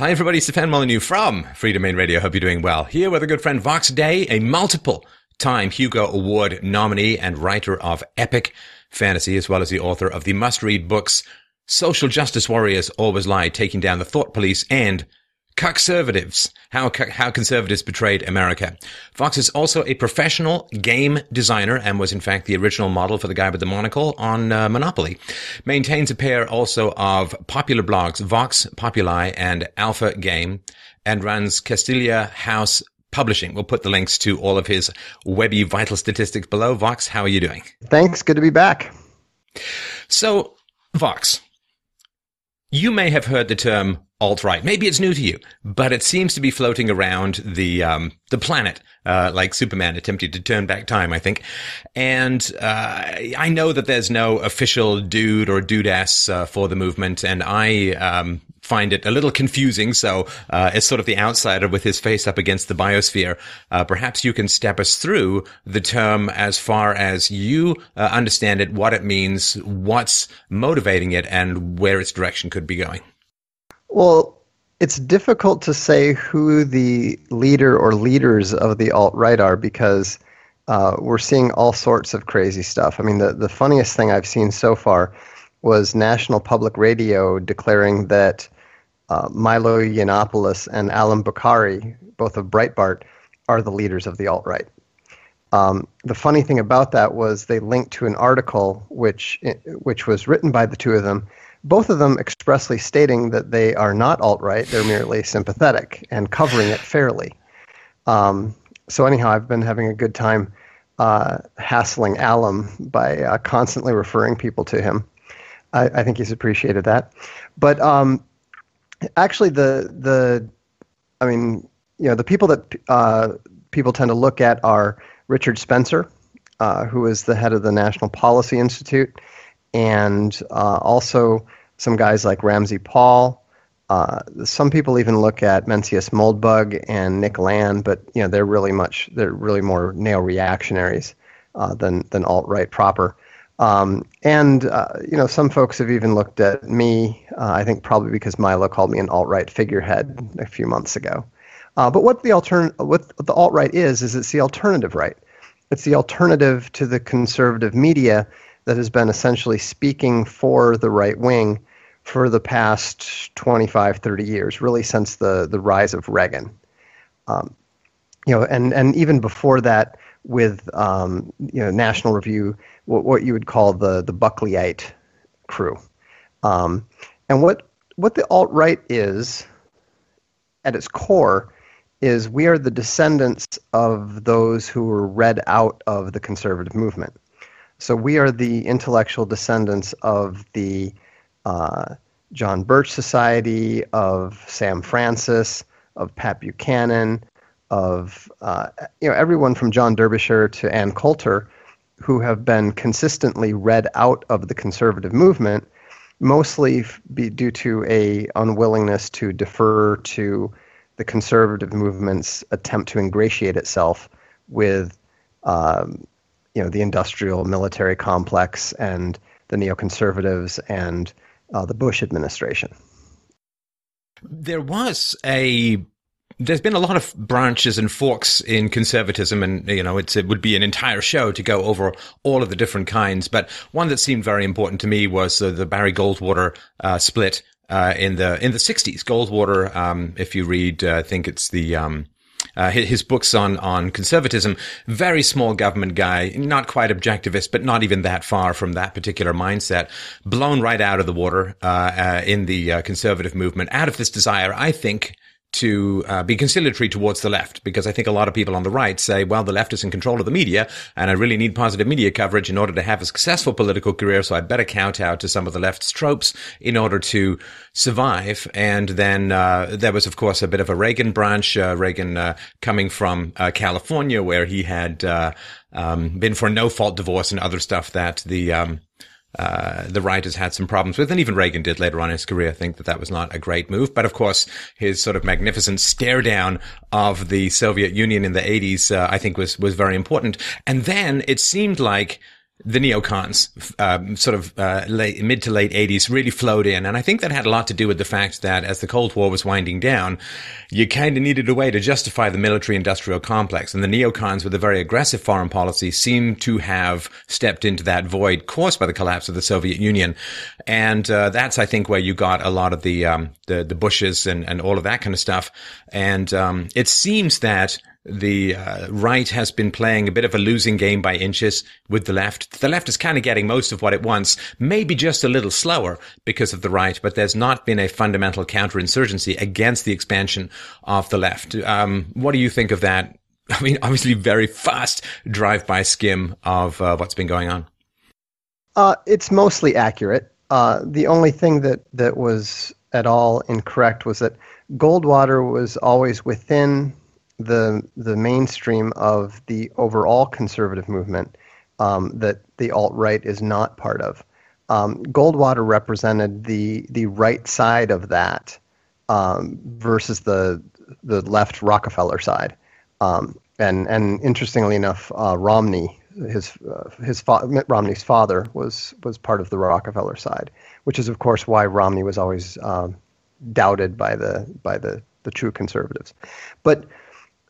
Hi, everybody. Stefan Molyneux from Freedomain Radio. Hope you're doing well. Here with a good friend, Vox Day, a multiple time Hugo Award nominee and writer of epic fantasy, as well as the author of the must read books Social Justice Warriors Always Lie, Taking Down the Thought Police, and Cuckservatives, how, how conservatives betrayed America. Vox is also a professional game designer and was in fact the original model for the guy with the monocle on uh, Monopoly. Maintains a pair also of popular blogs, Vox Popoli and Alpha Game, and runs Castalia House Publishing. We'll put the links to all of his webby vital statistics below. Vox, how are you doing? Thanks. Good to be back. So, Vox, you may have heard the term alt right. Maybe it's new to you, but it seems to be floating around the um, the planet, uh, like Superman attempting to turn back time. I think, and uh, I know that there's no official dude or dudess uh, for the movement, and I um, find it a little confusing. So, uh, as sort of the outsider with his face up against the biosphere, uh, perhaps you can step us through the term as far as you uh, understand it, what it means, what's motivating it, and where its direction could be going. Well, it's difficult to say who the leader or leaders of the alt right are because uh, we're seeing all sorts of crazy stuff. I mean, the, the funniest thing I've seen so far was National Public Radio declaring that uh, Milo Yiannopoulos and Allum Bokhari, both of Breitbart, are the leaders of the alt right. Um, the funny thing about that was they linked to an article which which was written by the two of them both of them expressly stating that they are not alt right, they're merely sympathetic and covering it fairly. Um, so, anyhow, I've been having a good time uh, hassling Allum by uh, constantly referring people to him. I, I, think he's appreciated that. But um, actually, the, the, I mean, you know, the people that uh, people tend to look at are Richard Spencer, uh, who is the head of the National Policy Institute and uh, also some guys like Ramsey Paul. Uh, some people even look at Mencius Moldbug and Nick Land, but you know they're really much they're really more neo-reactionaries uh, than than alt right proper. Um, and uh, you know some folks have even looked at me. Uh, I think probably because Milo called me an alt right figurehead a few months ago. Uh, but what the altern- what the alt right is is it's the alternative right. It's the alternative to the conservative media that has been essentially speaking for the right wing for the past 25, 30 years, really since the, the rise of Reagan. Um, you know, and, and even before that, with um, you know National Review, what, what you would call the the Buckleyite crew, um, and what what the alt right is at its core is we are the descendants of those who were read out of the conservative movement. So we are the intellectual descendants of the uh, John Birch Society, of Sam Francis, of Pat Buchanan, of uh, you know everyone from John Derbyshire to Ann Coulter, who have been consistently read out of the conservative movement, mostly be due to a unwillingness to defer to the conservative movement's attempt to ingratiate itself with um, you know the industrial military complex and the neoconservatives and uh, the Bush administration. There was a there's been a lot of branches and forks in conservatism, and you know it would be an entire show to go over all of the different kinds. But one that seemed very important to me was uh, the Barry Goldwater uh, split uh, in the in the '60s. Goldwater, um, if you read, uh, I think it's the um, uh, his, books on on conservatism. Very small government guy, not quite objectivist, but not even that far from that particular mindset. Blown right out of the water uh, uh, in the uh, conservative movement, out of this desire, I think, to uh, be conciliatory towards the left because I think a lot of people on the right say, well, the left is in control of the media and I really need positive media coverage in order to have a successful political career. So I better count out to some of the left's tropes in order to survive. And then uh, there was, of course, a bit of a Reagan branch, uh, Reagan uh, coming from uh, California where he had uh, um, been for no fault divorce and other stuff that the um, uh, the right has had some problems with, and even Reagan did later on in his career think that that was not a great move. But of course, his sort of magnificent stare down of the Soviet Union in the 80s, uh, I think was, was very important. And then it seemed like the neocons, um, sort of uh, late, mid to late 80s, really flowed in. And I think that had a lot to do with the fact that as the Cold War was winding down, you kind of needed a way to justify the military industrial complex. And the neocons, with a very aggressive foreign policy, seem to have stepped into that void caused by the collapse of the Soviet Union. And uh, that's, I think, where you got a lot of the, um, the, the Bushes and, and all of that kind of stuff. And um, it seems that the uh, right has been playing a bit of a losing game by inches with the left. The left is kind of getting most of what it wants, maybe just a little slower because of the right, but there's not been a fundamental counterinsurgency against the expansion of the left. Um, what do you think of that? I mean, obviously, very fast drive-by skim of uh, what's been going on. Uh, it's mostly accurate. Uh, the only thing that, that was at all incorrect was that Goldwater was always within the the mainstream of the overall conservative movement um, that the alt right is not part of. Um, Goldwater represented the the right side of that um, versus the the left Rockefeller side, um, and and interestingly enough, uh, Romney his uh, his fa- Mitt Romney's father was was part of the Rockefeller side, which is of course why Romney was always um, doubted by the by the the true conservatives, but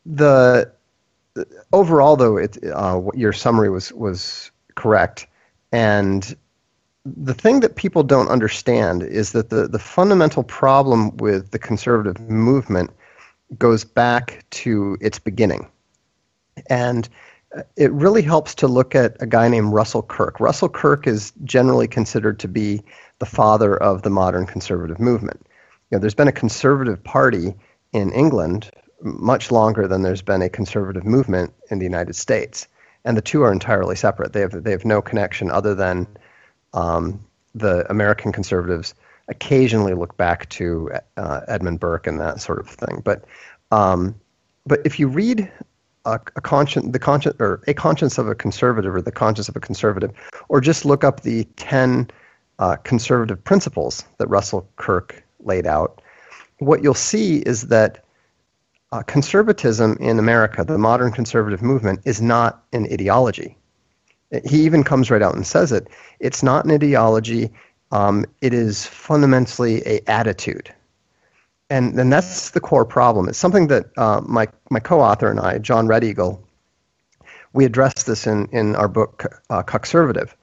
the overall though it uh, your summary was was correct and the thing that people don't understand is that the, the fundamental problem with the conservative movement goes back to its beginning. And it really helps to look at a guy named Russell Kirk. Russell Kirk is generally considered to be the father of the modern conservative movement. You know, there's been a conservative party in England much longer than there's been a conservative movement in the United States. And the two are entirely separate. They have, they have no connection other than um, the American conservatives occasionally look back to uh, Edmund Burke and that sort of thing. But, um, but if you read a, a conscience, the conscience, or a conscience of a conservative, or the conscience of a conservative, or just look up the ten uh, conservative principles that Russell Kirk laid out, what you'll see is that uh, conservatism in America, the modern conservative movement, is not an ideology. He even comes right out and says it. It's not an ideology. Um, it is fundamentally a attitude, and and that's the core problem. It's something that uh, my my co-author and I, John Red Eagle, we addressed this in in our book uh, Cuckservative,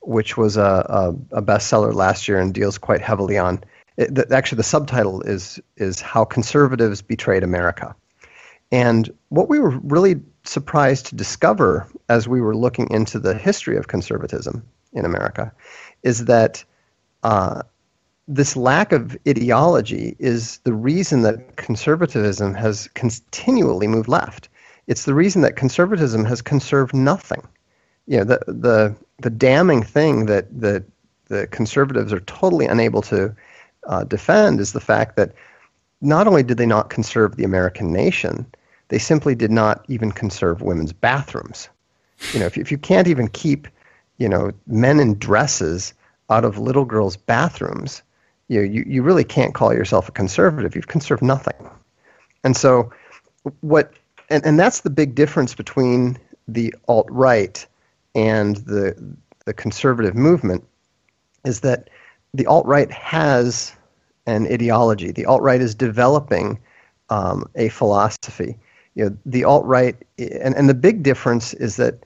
which was a, a, a bestseller last year and deals quite heavily on it, the, actually, the subtitle is is how conservatives betrayed America. And what we were really surprised to discover as we were looking into the history of conservatism in America is that uh, this lack of ideology is the reason that conservatism has continually moved left. It's the reason that conservatism has conserved nothing. You know, the the the damning thing that that the conservatives are totally unable to uh, defend is the fact that not only did they not conserve the American nation, they simply did not even conserve women's bathrooms. You know, if you, if you can't even keep, you know, men in dresses out of little girls' bathrooms, you, know, you you really can't call yourself a conservative. You've conserved nothing. And so, what and, and that's the big difference between the alt right and the the conservative movement is that the alt right has an ideology. The alt right is developing um, a philosophy. You know, the alt right, and, and the big difference is that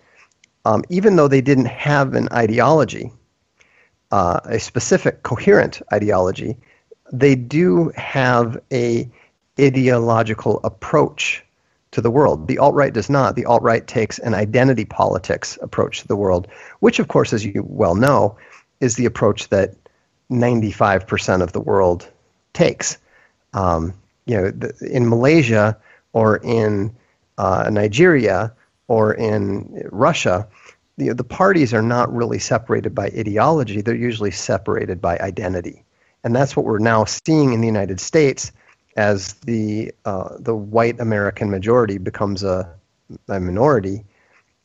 um, even though they didn't have an ideology, uh, a specific coherent ideology, they do have a ideological approach to the world. The alt right does not. The alt right takes an identity politics approach to the world, which, of course, as you well know, is the approach that 95% of the world takes. Um, you know, the, in Malaysia or in uh, Nigeria or in Russia, the, the parties are not really separated by ideology. They're usually separated by identity. And that's what we're now seeing in the United States as the, uh, the white American majority becomes a, a minority.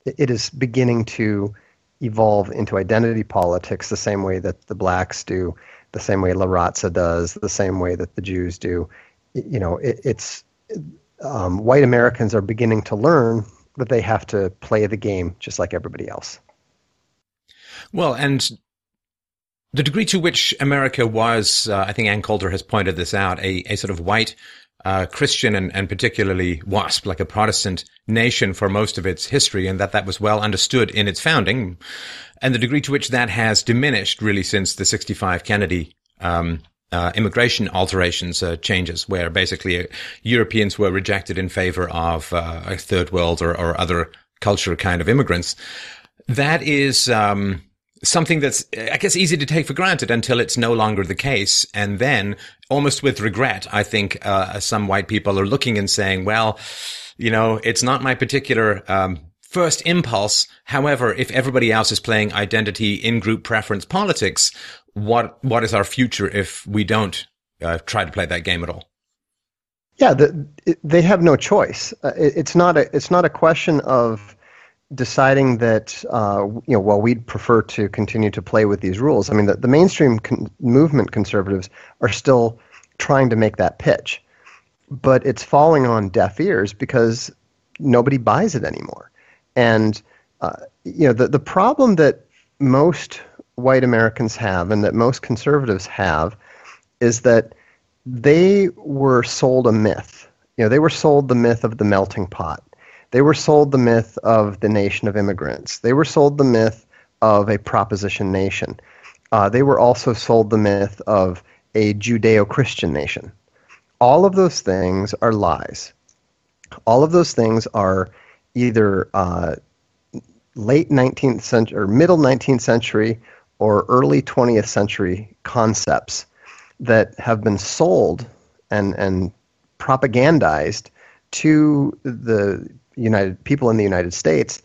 It is beginning to evolve into identity politics the same way that the blacks do, the same way La Raza does, the same way that the Jews do. You know, it, it's um, white Americans are beginning to learn that they have to play the game just like everybody else. Well, and the degree to which America was, uh, I think Ann Coulter has pointed this out, a, a sort of white uh, Christian and, and particularly WASP, like a Protestant nation for most of its history, and that that was well understood in its founding, and the degree to which that has diminished really since the 65 Kennedy um, uh, immigration alterations uh, changes, where basically uh, Europeans were rejected in favor of uh, third world or, or, other culture kind of immigrants. That is um, something that's, I guess, easy to take for granted until it's no longer the case. And then, almost with regret, I think uh, some white people are looking and saying, well, you know, it's not my particular um, first impulse. However, if everybody else is playing identity in group preference politics, what what is our future if we don't uh, try to play that game at all? Yeah, the, it, they have no choice. Uh, it, it's not a it's not a question of deciding that uh, you know well we'd prefer to continue to play with these rules. I mean, the, the mainstream con- movement conservatives are still trying to make that pitch, but it's falling on deaf ears because nobody buys it anymore. And uh, you know the the problem that most white Americans have and that most conservatives have is that they were sold a myth. You know, they were sold the myth of the melting pot. They were sold the myth of the nation of immigrants. They were sold the myth of a proposition nation. Uh, they were also sold the myth of a Judeo Christian nation. All of those things are lies. All of those things are either uh, late 19th century or middle 19th century or early 20th century concepts that have been sold and, and propagandized to the United people in the United States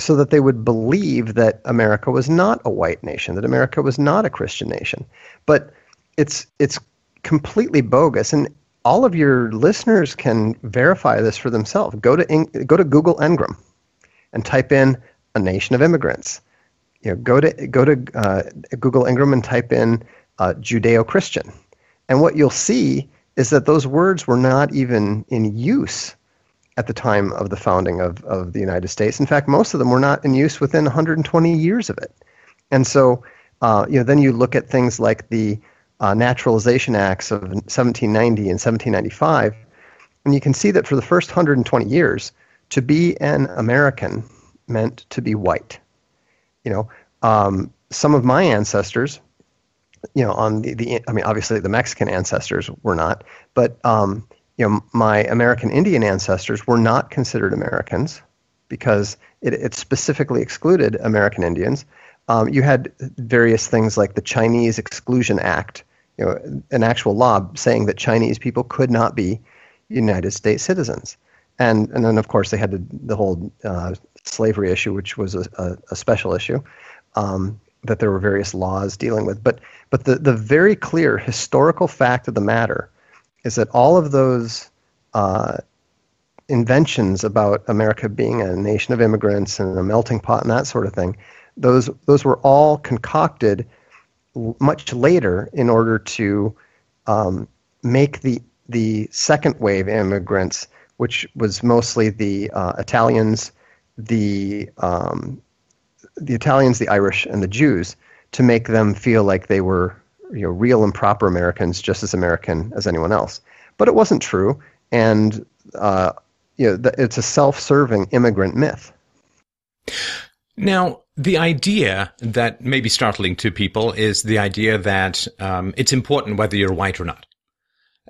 so that they would believe that America was not a white nation, that America was not a Christian nation. But it's it's completely bogus and all of your listeners can verify this for themselves. Go to go to Google Ngram and type in a nation of immigrants you know, go to go to uh, Google Ngram and type in uh, Judeo-Christian, and what you'll see is that those words were not even in use at the time of the founding of, of the United States. In fact, most of them were not in use within 120 years of it. And so, uh, you know, then you look at things like the uh, Naturalization Acts of 1790 and 1795, and you can see that for the first 120 years, to be an American meant to be white. You know, um, some of my ancestors, you know, on the, the I mean, obviously the Mexican ancestors were not, but um, you know, my American Indian ancestors were not considered Americans because it, it specifically excluded American Indians. Um, you had various things like the Chinese Exclusion Act, you know, an actual law saying that Chinese people could not be United States citizens. And, and then, of course, they had the, the whole uh, slavery issue, which was a, a, a special issue um, that there were various laws dealing with. But but the the very clear historical fact of the matter is that all of those uh, inventions about America being a nation of immigrants and a melting pot and that sort of thing, those those were all concocted much later in order to um, make the the second wave immigrants, which was mostly the uh, Italians the um, the Italians, the Irish, and the Jews to make them feel like they were you know real and proper Americans, just as American as anyone else. But it wasn't true, and uh, you know, it's a self-serving immigrant myth. Now, the idea that may be startling to people is the idea that um, it's important whether you're white or not.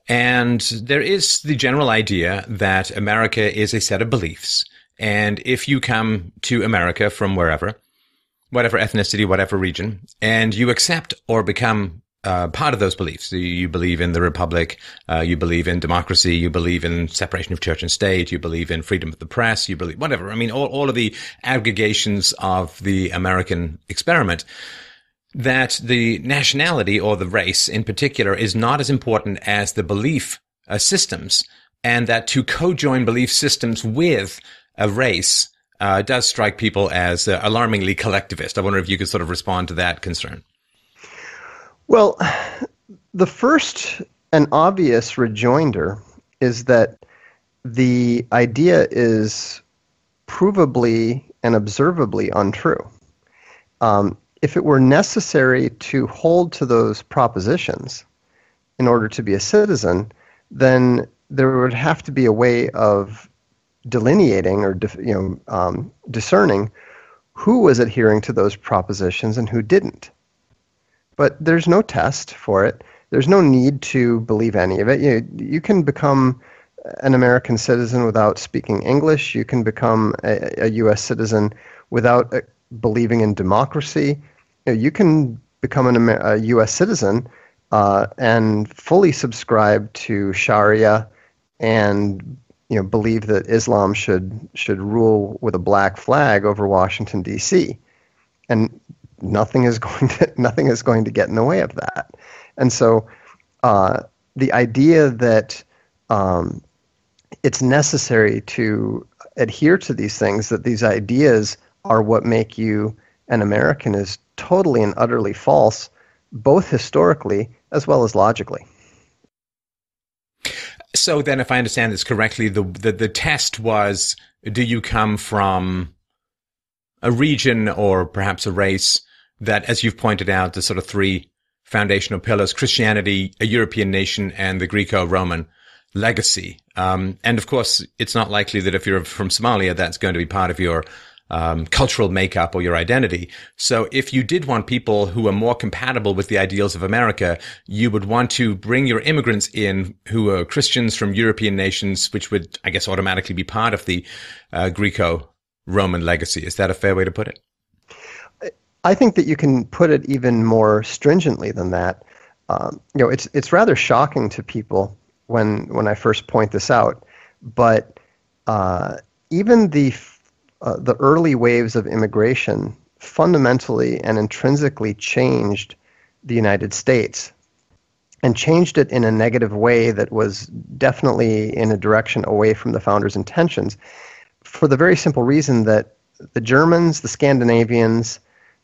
And there is the general idea that America is a set of beliefs and if you come to America from wherever, whatever ethnicity, whatever region, and you accept or become uh, part of those beliefs. You believe in the republic, uh, you believe in democracy, you believe in separation of church and state, you believe in freedom of the press, you believe whatever. I mean, all, all of the aggregations of the American experiment. That the nationality or the race in particular is not as important as the belief uh, systems, and that to co-join belief systems with a race uh, does strike people as uh, alarmingly collectivist. I wonder if you could sort of respond to that concern. Well, the first and obvious rejoinder is that the idea is provably and observably untrue. Um, if it were necessary to hold to those propositions in order to be a citizen, then there would have to be a way of delineating or you know um, discerning who was adhering to those propositions and who didn't. But there's no test for it. There's no need to believe any of it. You, you can become an American citizen without speaking English. You can become a, a U.S. citizen without uh, believing in democracy. You, know, you can become an, a U.S. citizen uh, and fully subscribe to Sharia and you know believe that Islam should should rule with a black flag over Washington D.C. and nothing is going to nothing is going to get in the way of that. And so uh, the idea that um, it's necessary to adhere to these things, that these ideas are what make you an American, is totally and utterly false, both historically as well as logically. So then, if I understand this correctly, the, the, the test was: Do you come from a region or perhaps a race that, as you've pointed out, the sort of three foundational pillars: Christianity, a European nation, and the Greco-Roman legacy. Um, and of course, it's not likely that if you're from Somalia, that's going to be part of your um, cultural makeup or your identity. So if you did want people who are more compatible with the ideals of America, you would want to bring your immigrants in who are Christians from European nations, which would, I guess, automatically be part of the uh, Greco-Roman legacy. Is that a fair way to put it? I think that you can put it even more stringently than that. Um, you know, it's it's rather shocking to people when when I first point this out, but uh, even the uh, the early waves of immigration fundamentally and intrinsically changed the United States and changed it in a negative way that was definitely in a direction away from the founders' intentions for the very simple reason that the Germans, the Scandinavians,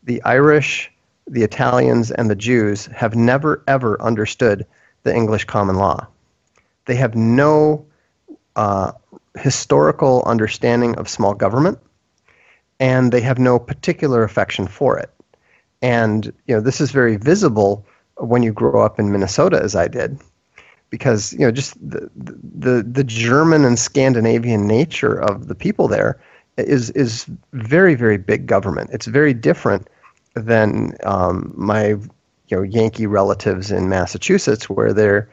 the Irish, the Italians, and the Jews have never ever understood the English common law. They have no uh, historical understanding of small government, and they have no particular affection for it. And you know this is very visible when you grow up in Minnesota, as I did, because you know just the the, the German and Scandinavian nature of the people there is is very very big government. It's very different than um, my you know Yankee relatives in Massachusetts, where they're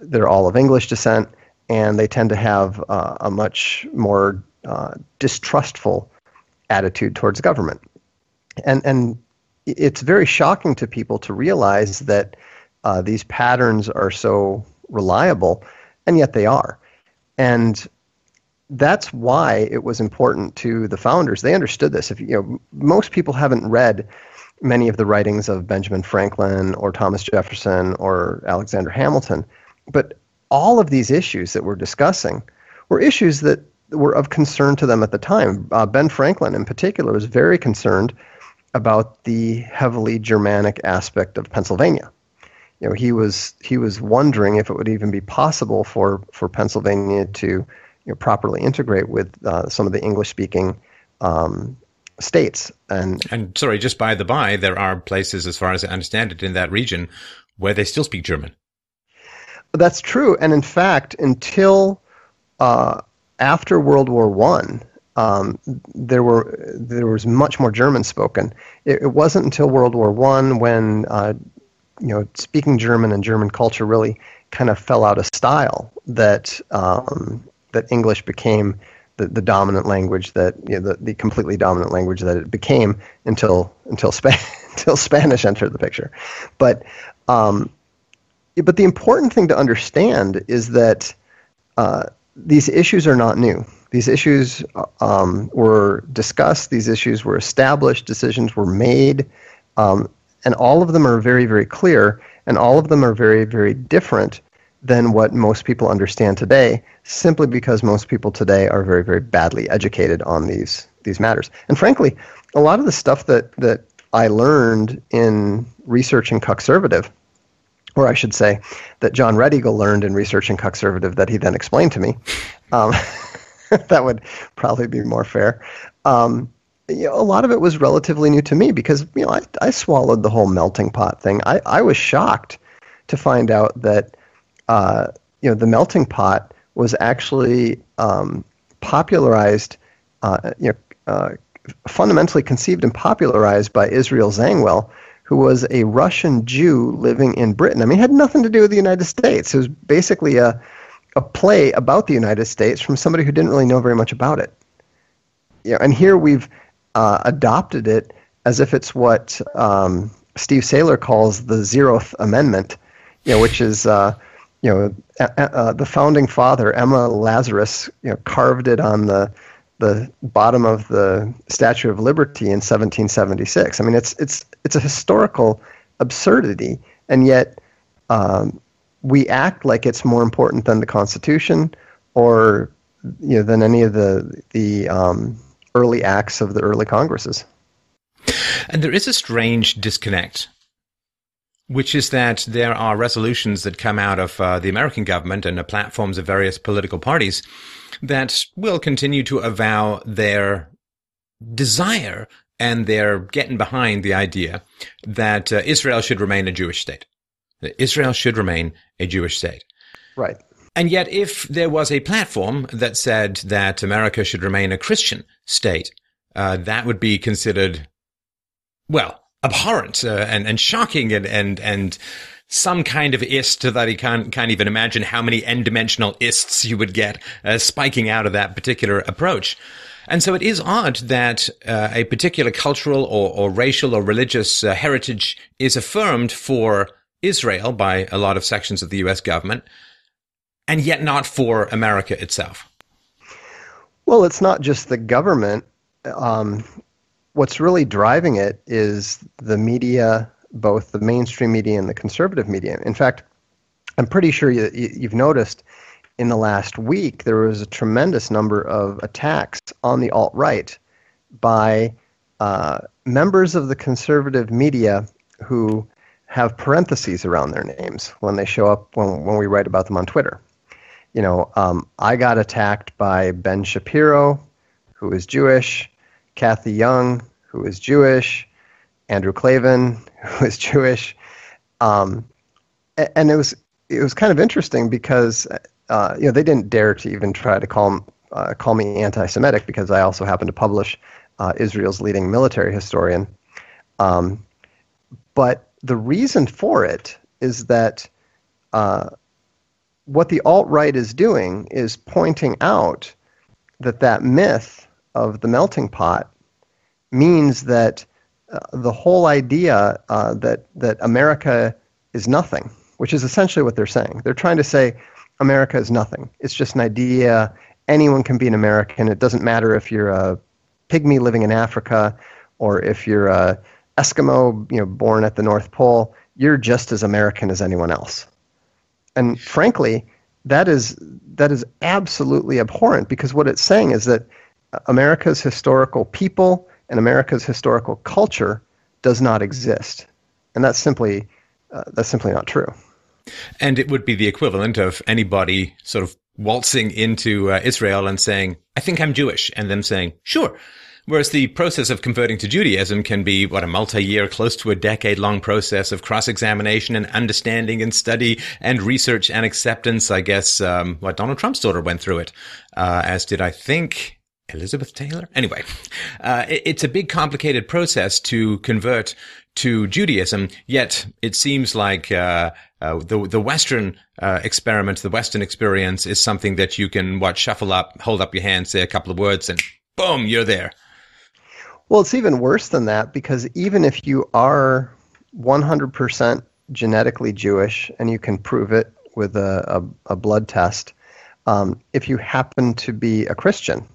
they're all of English descent and they tend to have uh, a much more uh, distrustful attitude towards government. And, and it's very shocking to people to realize that uh, these patterns are so reliable, and yet they are. And that's why it was important to the founders. They understood this. If you know, most people haven't read many of the writings of Benjamin Franklin or Thomas Jefferson or Alexander Hamilton, but all of these issues that we're discussing were issues that were of concern to them at the time. Uh, ben Franklin, in particular, was very concerned about the heavily Germanic aspect of Pennsylvania. You know, he was he was wondering if it would even be possible for for Pennsylvania to you know, properly integrate with uh, some of the English-speaking um, states. And and sorry, just by the by, there are places, as far as I understand it, in that region where they still speak German. That's true, and in fact, until uh, after World War One, um, there were there was much more German spoken. It, it wasn't until World War One when uh, you know speaking German and German culture really kind of fell out of style that um, that English became the, the dominant language that you know, the, the completely dominant language that it became until until until Spanish entered the picture. But um, but the important thing to understand is that uh, these issues are not new. These issues um, were discussed, these issues were established, decisions were made, um, and all of them are very, very clear, and all of them are very, very different than what most people understand today, simply because most people today are very, very badly educated on these these matters. And frankly, a lot of the stuff that that I learned in researching Cuckservative, or I should say, that John Red Eagle learned in researching Cuckservative that he then explained to me. Um, that would probably be more fair. Um, you know, a lot of it was relatively new to me because you know I, I swallowed the whole melting pot thing. I, I was shocked to find out that uh, you know the melting pot was actually um, popularized, uh, you know, uh, fundamentally conceived and popularized by Israel Zangwill, who was a Russian Jew living in Britain. I mean, it had nothing to do with the United States. It was basically a a play about the United States from somebody who didn't really know very much about it. You know, and here we've uh, adopted it as if it's what um, Steve Sailer calls the zeroth amendment, you know, which is uh, you know uh, the founding father Emma Lazarus you know carved it on the the bottom of the Statue of Liberty in 1776. I mean, it's it's it's a historical absurdity, and yet um, we act like it's more important than the Constitution or you know than any of the the um, early acts of the early Congresses. And there is a strange disconnect, which is that there are resolutions that come out of uh, the American government and the platforms of various political parties that will continue to avow their desire and they're getting behind the idea that uh, Israel should remain a Jewish state that Israel should remain a Jewish state. Right. And yet, if there was a platform that said that America should remain a Christian state, uh, that would be considered, well, abhorrent uh, and, and shocking and, and, and some kind of ist that he can't, can't even imagine how many n-dimensional ists you would get uh, spiking out of that particular approach. And so it is odd that uh, a particular cultural or, or racial or religious uh, heritage is affirmed for Israel by a lot of sections of the US government, and yet not for America itself? Well, it's not just the government. Um, what's really driving it is the media, both the mainstream media and the conservative media. In fact, I'm pretty sure you, you've noticed in the last week there was a tremendous number of attacks on the alt right by uh, members of the conservative media who have parentheses around their names when they show up when, when we write about them on Twitter. You know, um, I got attacked by Ben Shapiro, who is Jewish, Cathy Young, who is Jewish, Andrew Klavan, who is Jewish, um, and it was it was kind of interesting because uh, you know they didn't dare to even try to call uh, call me anti-Semitic because I also happen to publish uh, Israel's leading military historian. Um, but the reason for it is that uh, what the alt right is doing is pointing out that that myth of the melting pot means that uh, the whole idea uh, that that America is nothing, which is essentially what they're saying. They're trying to say America is nothing. It's just an idea. Anyone can be an American. It doesn't matter if you're a pygmy living in Africa or if you're a Eskimo, you know, born at the North Pole, you're just as American as anyone else. And frankly, that is that is absolutely abhorrent because what it's saying is that America's historical people and America's historical culture does not exist, and that's simply uh, that's simply not true. And it would be the equivalent of anybody sort of waltzing into uh, Israel and saying, "I think I'm Jewish," and them saying, "Sure." Whereas the process of converting to Judaism can be, what, a multi-year, close to a decade-long process of cross-examination and understanding and study and research and acceptance. I guess, um, what Donald Trump's daughter went through it, uh, as did, I think, Elizabeth Taylor? Anyway, uh, it, it's a big, complicated process to convert to Judaism, yet it seems like, uh, uh, the the Western uh, experiment, the Western experience, is something that you can what shuffle up, hold up your hand, say a couple of words, and boom, you're there. Well, it's even worse than that because even if you are 100% genetically Jewish and you can prove it with a, a, a blood test, um, if you happen to be a Christian,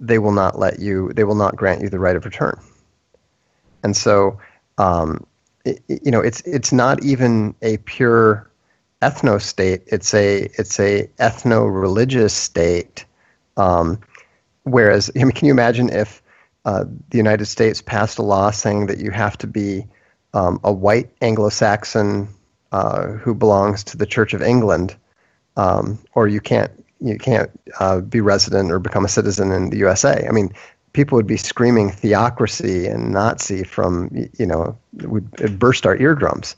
they will not let you, they will not grant you the right of return. And so, um, it, you know, it's, it's not even a pure ethno state. It's a, it's a ethno religious state. Um, whereas, I mean, can you imagine if, uh, the United States passed a law saying that you have to be um, a white Anglo-Saxon uh, who belongs to the Church of England, um, or you can't you can't uh, be resident or become a citizen in the USA. I mean, people would be screaming theocracy and Nazi from you know would burst our eardrums.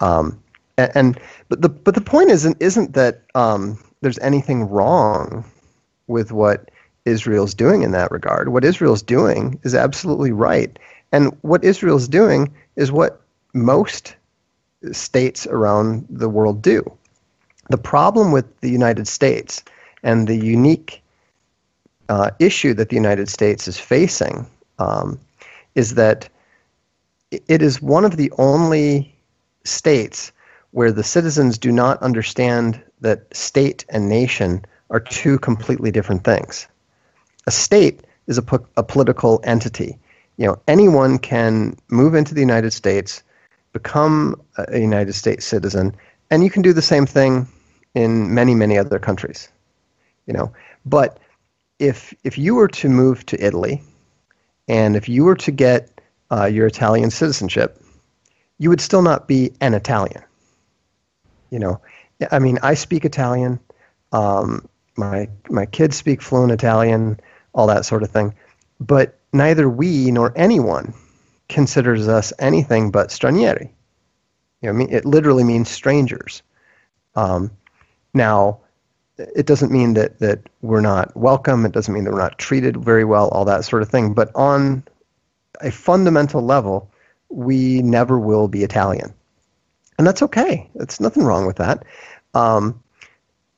Um, and, and, but the but the point isn't isn't that um, there's anything wrong with what Israel's doing in that regard. What Israel's doing is absolutely right, and what Israel's doing is what most states around the world do. The problem with the United States and the unique uh, issue that the United States is facing um, is that it is one of the only states where the citizens do not understand that state and nation are two completely different things. A state is a, po- a political entity. You know, anyone can move into the United States, become a United States citizen, and you can do the same thing in many, many other countries. You know, but if if you were to move to Italy, and if you were to get uh, your Italian citizenship, you would still not be an Italian. You know, I mean, I speak Italian. Um, my my kids speak fluent Italian, all that sort of thing. But neither we nor anyone considers us anything but stranieri. You know, it literally means strangers. Um, now, it doesn't mean that that we're not welcome. It doesn't mean that we're not treated very well. All that sort of thing. But on a fundamental level, we never will be Italian, and that's okay. It's nothing wrong with that. Um,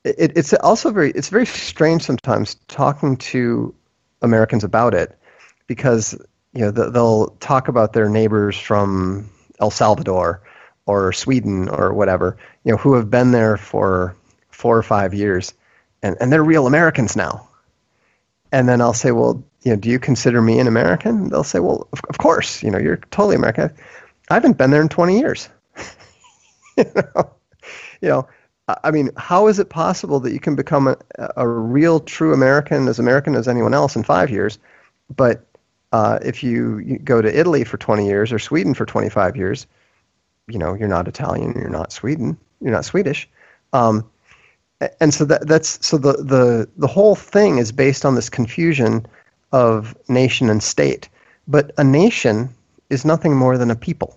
it, it's also very it's very strange sometimes talking to Americans about it because you know they'll talk about their neighbors from El Salvador or Sweden or whatever you know who have been there for four or five years, and, and they're real Americans now. And then I'll say, well, you know, do you consider me an American? They'll say, well, of, of course, you know, you're totally American. I haven't been there in 20 years. you know, you know, I mean, how is it possible that you can become a, a real, true American, as American as anyone else in five years, but uh, if you, you, go to Italy for 20 years or Sweden for 25 years, you know, you're not Italian, you're not Sweden, you're not Swedish. Um, and so that that's so the the the whole thing is based on this confusion of nation and state. But a nation is nothing more than a people.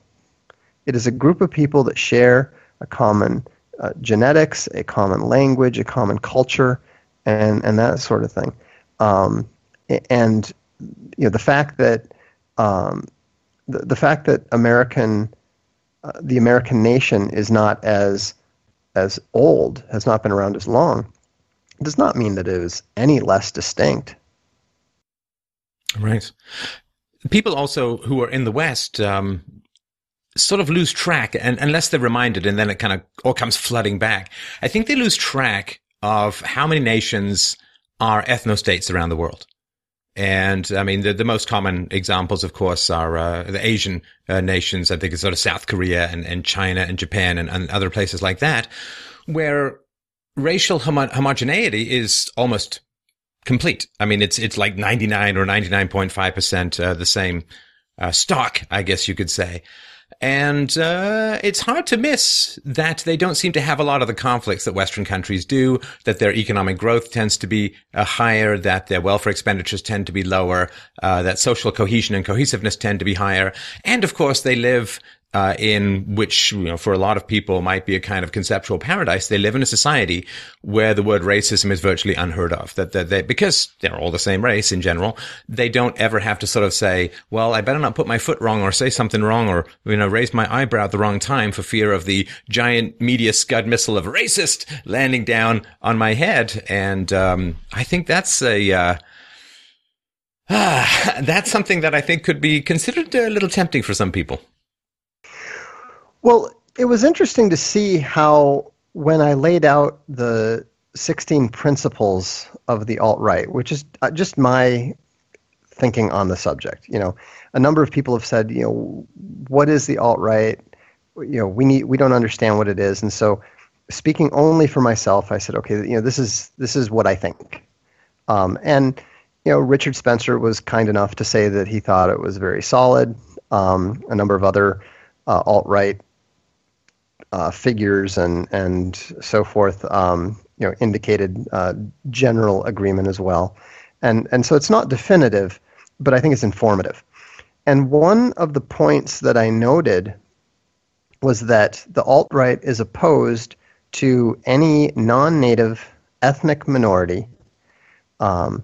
It is a group of people that share a common uh, genetics, a common language, a common culture, and and that sort of thing. Um, and you know the fact that um, the, the fact that American uh, the American nation is not as as old, has not been around as long, does not mean that it is any less distinct. Right. People also who are in the West um, sort of lose track, and unless they're reminded, and then it kind of all comes flooding back. I think they lose track of how many nations are ethno states around the world. And I mean, the, the most common examples, of course, are uh, the Asian uh, nations. I think it's sort of South Korea and, and China and Japan and, and other places like that, where racial homo- homogeneity is almost complete. I mean, it's it's like 99 or 99.5 percent uh, the same uh, stock, I guess you could say. And uh, it's hard to miss that they don't seem to have a lot of the conflicts that Western countries do, that their economic growth tends to be uh, higher, that their welfare expenditures tend to be lower, uh, that social cohesion and cohesiveness tend to be higher. And of course, they live uh, in which, you know, for a lot of people might be a kind of conceptual paradise. They live in a society where the word racism is virtually unheard of. That, that they, because they're all the same race in general, they don't ever have to sort of say, well, I better not put my foot wrong or say something wrong or, you know, raise my eyebrow at the wrong time for fear of the giant media scud missile of racist landing down on my head. And, um, I think that's a, uh, Ah, that's something that I think could be considered a little tempting for some people. Well, it was interesting to see how when I laid out the 16 principles of the alt right, which is uh, just my thinking on the subject. You know, a number of people have said, you know, what is the alt right? You know, we need we don't understand what it is, and so speaking only for myself, I said, okay, you know, this is this is what I think, um, and you know, Richard Spencer was kind enough to say that he thought it was very solid. Um, a number of other uh, alt right uh, figures and and so forth, um, you know, indicated uh, general agreement as well, and and so it's not definitive, but I think it's informative. And one of the points that I noted was that the alt right is opposed to any non native ethnic minority um,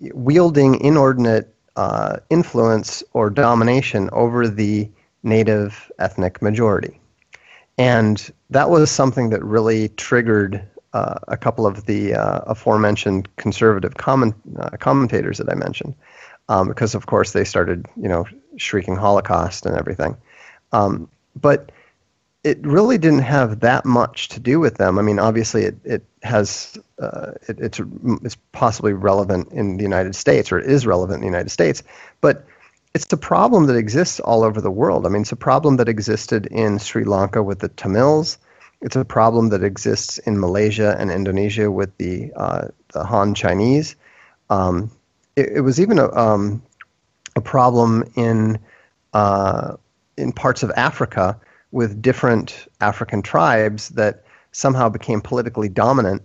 wielding inordinate uh, influence or domination over the native ethnic majority. And that was something that really triggered uh, a couple of the uh, aforementioned conservative comment, uh, commentators that I mentioned, um, because of course they started, you know, shrieking Holocaust and everything. Um, but it really didn't have that much to do with them. I mean, obviously, it it has uh, it, it's it's possibly relevant in the United States, or it is relevant in the United States, but it's a problem that exists all over the world. I mean, it's a problem that existed in Sri Lanka with the Tamils. It's a problem that exists in Malaysia and Indonesia with the uh, the Han Chinese. Um, it, it, was even a um, a problem in uh, in parts of Africa with different African tribes that somehow became politically dominant,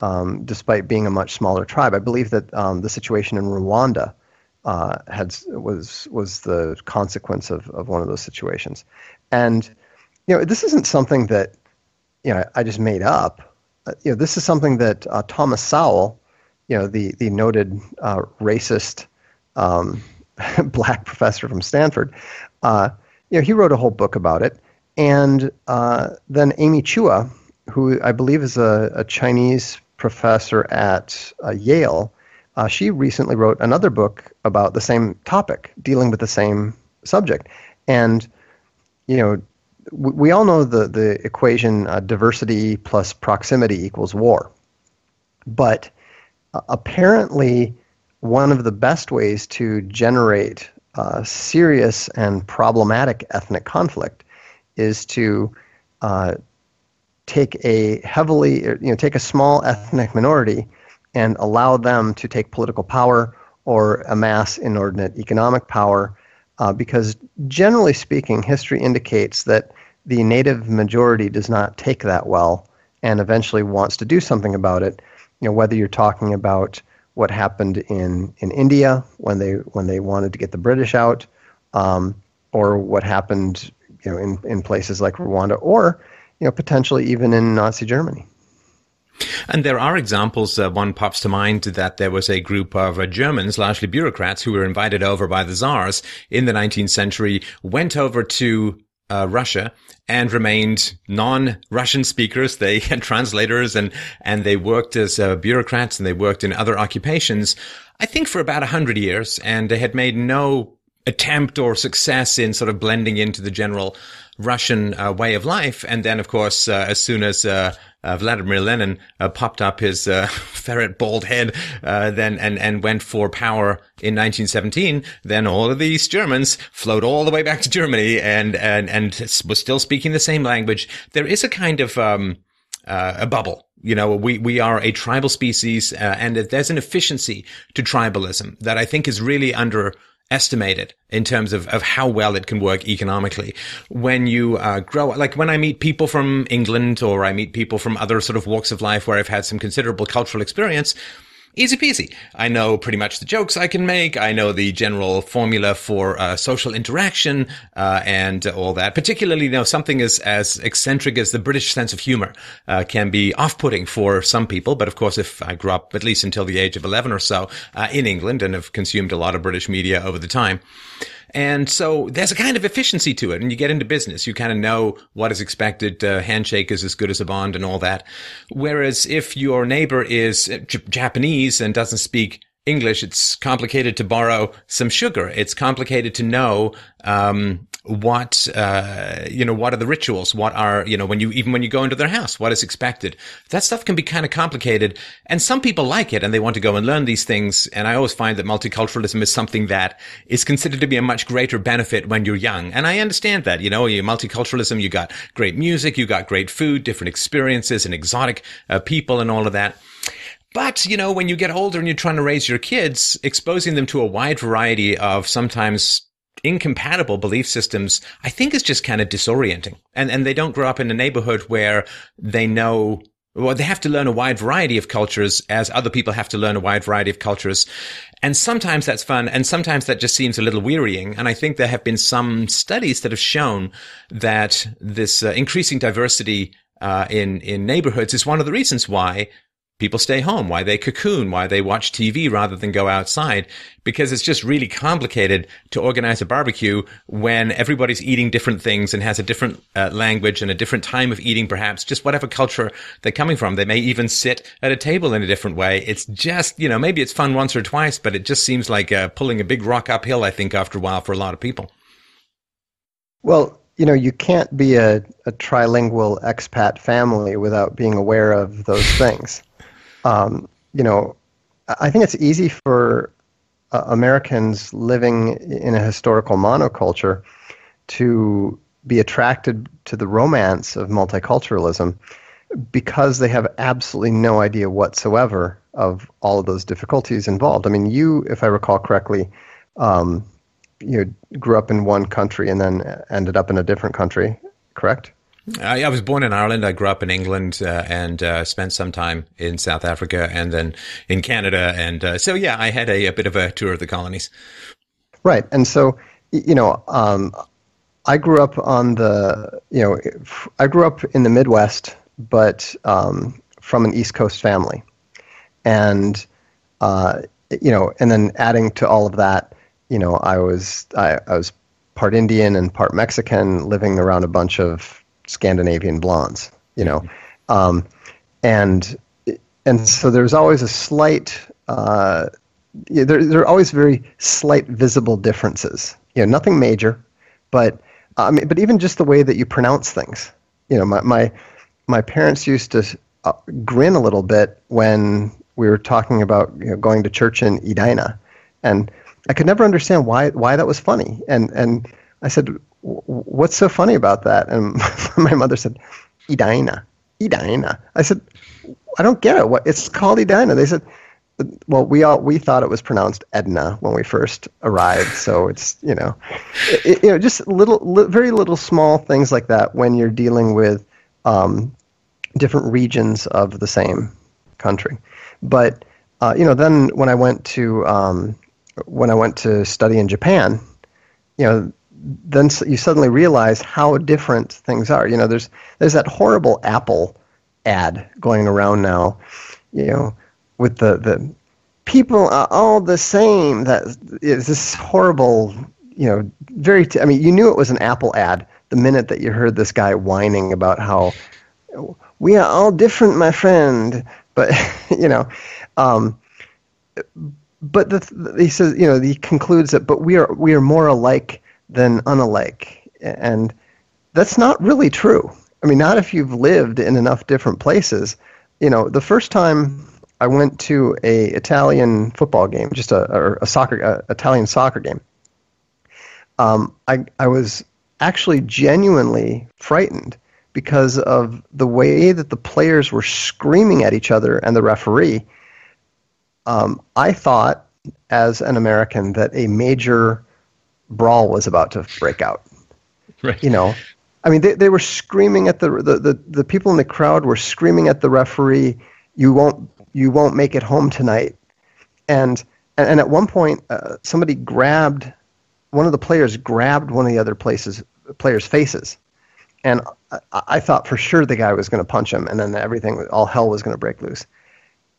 um, despite being a much smaller tribe. I believe that um, the situation in Rwanda uh, had was was the consequence of, of one of those situations. And you know, this isn't something that you know I just made up. Uh, you know, this is something that uh, Thomas Sowell, you know, the the noted uh, racist um, black professor from Stanford, uh, you know, he wrote a whole book about it. And uh, then Amy Chua, who I believe is a, a Chinese professor at Yale uh, she recently wrote another book about the same topic, dealing with the same subject. And, you know, we, we all know the, the equation uh, diversity plus proximity equals war. But uh, apparently, one of the best ways to generate uh, serious and problematic ethnic conflict is to uh, take a heavily, you know, take a small ethnic minority and allow them to take political power or amass inordinate economic power. Uh, because generally speaking, history indicates that the native majority does not take that well and eventually wants to do something about it. You know, whether you're talking about what happened in, in India when they when they wanted to get the British out, um, or what happened you know in, in places like Rwanda, or you know potentially even in Nazi Germany. And there are examples. Uh, one pops to mind that there was a group of uh, Germans, largely bureaucrats, who were invited over by the czars in the 19th century, went over to uh, Russia and remained non-Russian speakers. They had translators and and they worked as uh, bureaucrats and they worked in other occupations. I think for about a hundred years, and they had made no attempt or success in sort of blending into the general Russian uh, way of life. And then, of course, uh, as soon as uh, uh, Vladimir Lenin uh, popped up his uh, ferret bald head, uh, then and and went for power in 1917. Then all of these Germans flowed all the way back to Germany and and and was still speaking the same language. There is a kind of um, uh, a bubble. You know, we, we are a tribal species, uh, and there's an efficiency to tribalism that I think is really under estimated in terms of, of how well it can work economically. When you uh, grow, like when I meet people from England or I meet people from other sort of walks of life where I've had some considerable cultural experience, easy peasy. I know pretty much the jokes I can make. I know the general formula for uh, social interaction uh, and all that. Particularly, you know, something as as eccentric as the British sense of humor uh, can be off-putting for some people. But of course, if I grew up at least until the age of eleven or so uh, in England and have consumed a lot of British media over the time. And so there's a kind of efficiency to it. And you get into business, you kind of know what is expected. Uh, handshake is as good as a bond and all that. Whereas if your neighbor is J- Japanese and doesn't speak English, it's complicated to borrow some sugar. It's complicated to know um, what uh, you know. What are the rituals? What are you know when you even when you go into their house? What is expected? That stuff can be kind of complicated, and some people like it and they want to go and learn these things. And I always find that multiculturalism is something that is considered to be a much greater benefit when you're young. And I understand that. You know, you multiculturalism, you got great music, you got great food, different experiences, and exotic uh, people, and all of that. But, you know, when you get older and you're trying to raise your kids, exposing them to a wide variety of sometimes incompatible belief systems, I think is just kind of disorienting. And, and they don't grow up in a neighborhood where they know well, they have to learn a wide variety of cultures as other people have to learn a wide variety of cultures. And sometimes that's fun and sometimes that just seems a little wearying. And I think there have been some studies that have shown that this uh, increasing diversity uh, in in neighborhoods is one of the reasons why people stay home, why they cocoon, why they watch TV rather than go outside, because it's just really complicated to organize a barbecue when everybody's eating different things and has a different uh, language and a different time of eating, perhaps just whatever culture they're coming from. They may even sit at a table in a different way. It's just, you know, maybe it's fun once or twice, but it just seems like uh, pulling a big rock uphill, I think, after a while for a lot of people. Well, you know, you can't be a, a trilingual expat family without being aware of those things um, you know, I think it's easy for uh, Americans living in a historical monoculture to be attracted to the romance of multiculturalism because they have absolutely no idea whatsoever of all of those difficulties involved. I mean, you, if I recall correctly, um, you grew up in one country and then ended up in a different country, correct? I, I, was born in Ireland. I grew up in England uh, and uh, spent some time in South Africa and then in Canada. And uh, so, yeah, I had a, a, bit of a tour of the colonies. Right. And so, you know, um, I grew up on the, you know, I grew up in the Midwest, but um, from an East Coast family. And, uh, you know, and then adding to all of that, you know, I was, I, I was part Indian and part Mexican living around a bunch of Scandinavian blondes, you know, um, and and so there's always a slight. Uh, there, there are always very slight visible differences. You know, nothing major, but I mean, but even just the way that you pronounce things. You know, my my, my parents used to uh, grin a little bit when we were talking about you know, going to church in Edina, and I could never understand why why that was funny. And and I said, what's so funny about that? And my mother said, Edina, Edina. I said, I don't get it. What it's called Edina. They said, well, we all we thought it was pronounced Edna when we first arrived. So it's you know, it, you know, just little, li- very little small things like that when you're dealing with um, different regions of the same country. But uh, you know, then when I went to um, when I went to study in Japan, you know, then you suddenly realize how different things are. You know, there's there's that horrible Apple ad going around now, you know, with the the people are all the same. That is this horrible, you know, very. T- I mean, you knew it was an Apple ad the minute that you heard this guy whining about how we are all different, my friend. But you know, um, but the, he says, you know, he concludes that, but we are we are more alike than unalike. And that's not really true. I mean, not if you've lived in enough different places. You know, the first time I went to a Italian football game, just a, or a soccer, a Italian soccer game, um, I, I was actually genuinely frightened because of the way that the players were screaming at each other and the referee. Um, I thought, as an American, that a major brawl was about to break out. Right. You know, I mean, they, they were screaming at the, the, the, the people in the crowd were screaming at the referee, you won't, you won't make it home tonight. And, and, and at one point, uh, somebody grabbed, one of the players grabbed one of the other places, players' faces. And I, I thought for sure the guy was going to punch him, and then everything, all hell was going to break loose.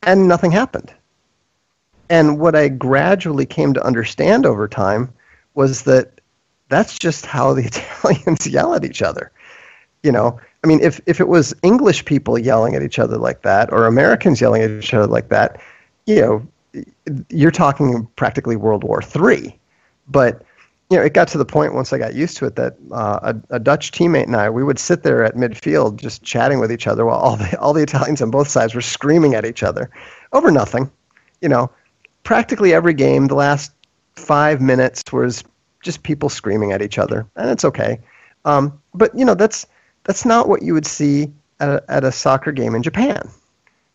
And nothing happened. And what I gradually came to understand over time was that that's just how the Italians yell at each other. You know, I mean, if, if it was English people yelling at each other like that, or Americans yelling at each other like that, you know, you're talking practically World War III. But you know, it got to the point once I got used to it that uh, a, a, Dutch teammate and I, we would sit there at midfield just chatting with each other while all the all the Italians on both sides were screaming at each other over nothing. You know, practically every game, the last five minutes was just people screaming at each other, and it's okay. Um, but you know, that's that's not what you would see at a, at a soccer game in Japan.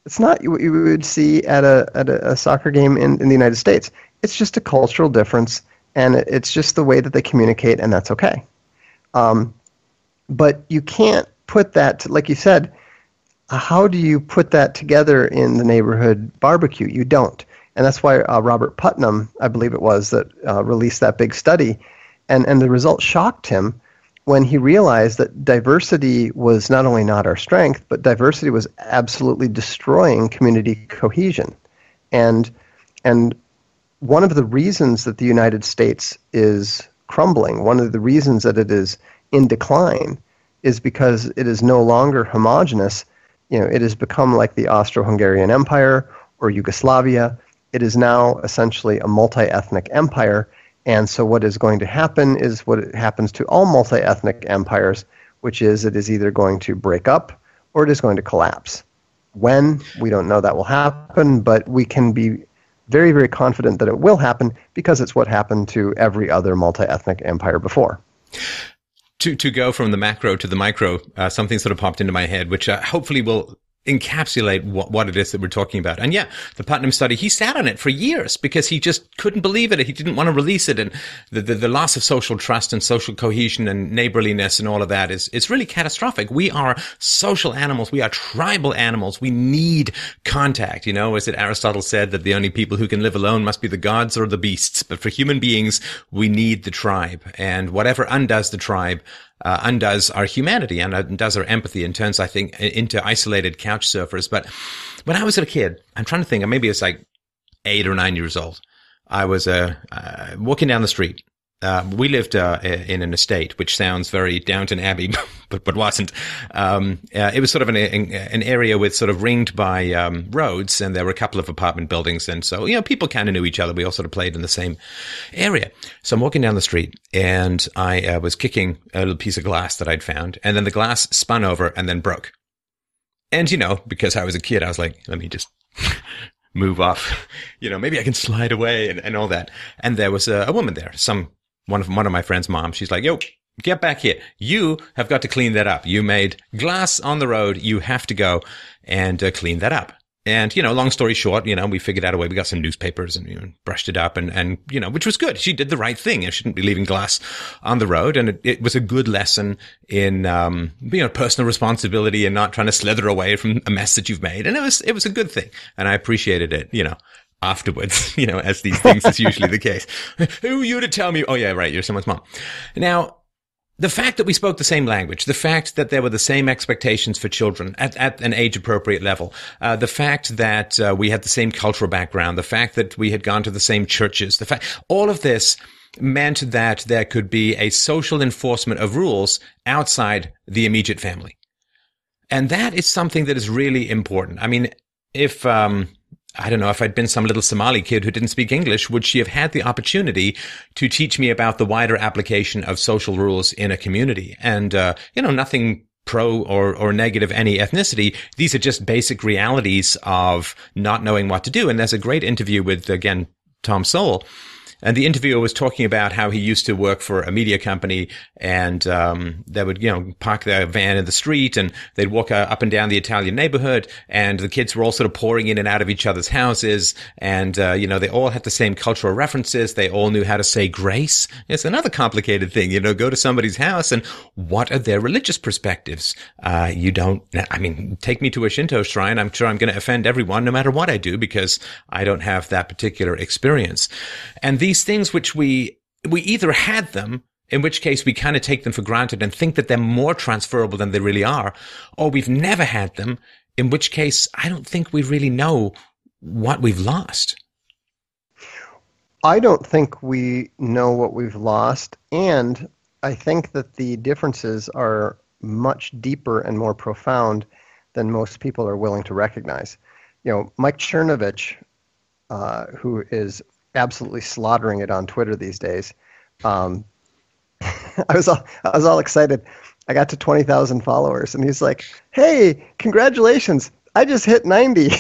It's not what you would see at a at a, a soccer game in, in the United States. It's just a cultural difference, and it's just the way that they communicate, and that's okay. Um, but you can't put that, to, like you said, how do you put that together in the neighborhood barbecue? You don't. And that's why uh, Robert Putnam, I believe it was, that uh, released that big study. And, and the results shocked him when he realized that diversity was not only not our strength, but diversity was absolutely destroying community cohesion. And, and one of the reasons that the United States is crumbling, one of the reasons that it is in decline, is because it is no longer homogenous. You know, it has become like the Austro-Hungarian Empire or Yugoslavia. It is now essentially a multi-ethnic empire, and so, what is going to happen is what happens to all multi ethnic empires, which is it is either going to break up or it is going to collapse. When, we don't know that will happen, but we can be very, very confident that it will happen because it's what happened to every other multi ethnic empire before. To, to go from the macro to the micro, uh, something sort of popped into my head, which uh, hopefully will encapsulate what, what it is that we're talking about. And yeah, the Putnam study, he sat on it for years because he just couldn't believe it. He didn't want to release it. And the, the, the, loss of social trust and social cohesion and neighborliness and all of that is, it's really catastrophic. We are social animals. We are tribal animals. We need contact. You know, as it Aristotle said that the only people who can live alone must be the gods or the beasts. But for human beings, we need the tribe and whatever undoes the tribe, uh, undoes our humanity and undoes our empathy and turns, I think, into isolated couch surfers. But when I was a kid, I'm trying to think, maybe it's like eight or nine years old. I was uh, uh, walking down the street uh, we lived uh, in an estate, which sounds very Downton Abbey, but but wasn't. Um, uh, it was sort of an an area with sort of ringed by um, roads, and there were a couple of apartment buildings, and so you know people kind of knew each other. We all sort of played in the same area. So I'm walking down the street, and I uh, was kicking a little piece of glass that I'd found, and then the glass spun over and then broke. And you know, because I was a kid, I was like, let me just move off. You know, maybe I can slide away and, and all that. And there was a, a woman there, some one of one of my friend's mom. She's like, "Yo, get back here. You have got to clean that up. You made glass on the road. You have to go and uh, clean that up." And, you know, long story short, you know, we figured out a way. We got some newspapers and you know, brushed it up and, and, you know, which was good. She did the right thing. You shouldn't be leaving glass on the road. And it, it was a good lesson in, um, you know, personal responsibility and not trying to slither away from a mess that you've made. And it was, it was a good thing. And I appreciated it, you know afterwards, you know, as these things is usually the case. Who are you to tell me? Oh yeah, right. You're someone's mom. Now, the fact that we spoke the same language, the fact that there were the same expectations for children at, at an age appropriate level, uh, the fact that uh, we had the same cultural background, the fact that we had gone to the same churches, the fact, all of this meant that there could be a social enforcement of rules outside the immediate family. And that is something that is really important. I mean, if, um, I don't know, if I'd been some little Somali kid who didn't speak English, would she have had the opportunity to teach me about the wider application of social rules in a community? And, uh, you know, nothing pro or, or negative any ethnicity. These are just basic realities of not knowing what to do. And there's a great interview with, again, Tom Sowell and the interviewer was talking about how he used to work for a media company and um, they would, you know, park their van in the street and they'd walk uh, up and down the Italian neighborhood and the kids were all sort of pouring in and out of each other's houses. And, uh, you know, they all had the same cultural references. They all knew how to say grace. It's another complicated thing, you know, go to somebody's house and what are their religious perspectives? Uh, you don't, I mean, take me to a Shinto shrine. I'm sure I'm going to offend everyone no matter what I do because I don't have that particular experience. And the these things which we, we either had them, in which case we kind of take them for granted and think that they're more transferable than they really are, or we've never had them, in which case I don't think we really know what we've lost. I don't think we know what we've lost, and I think that the differences are much deeper and more profound than most people are willing to recognize. You know, Mike Cernovich, uh, who is absolutely slaughtering it on Twitter these days. Um, I was all, I was all excited. I got to twenty thousand followers, and he's like, "Hey, congratulations! I just hit 90.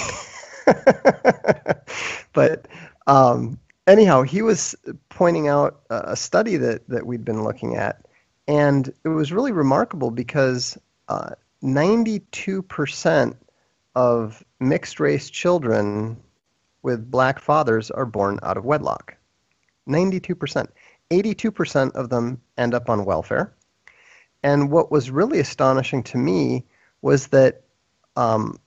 but um, anyhow, he was pointing out a study that that we'd been looking at, and it was really remarkable because uh, ninety-two percent of mixed race children with black fathers are born out of wedlock. 92%. 82% of them end up on welfare. And what was really astonishing to me was that um,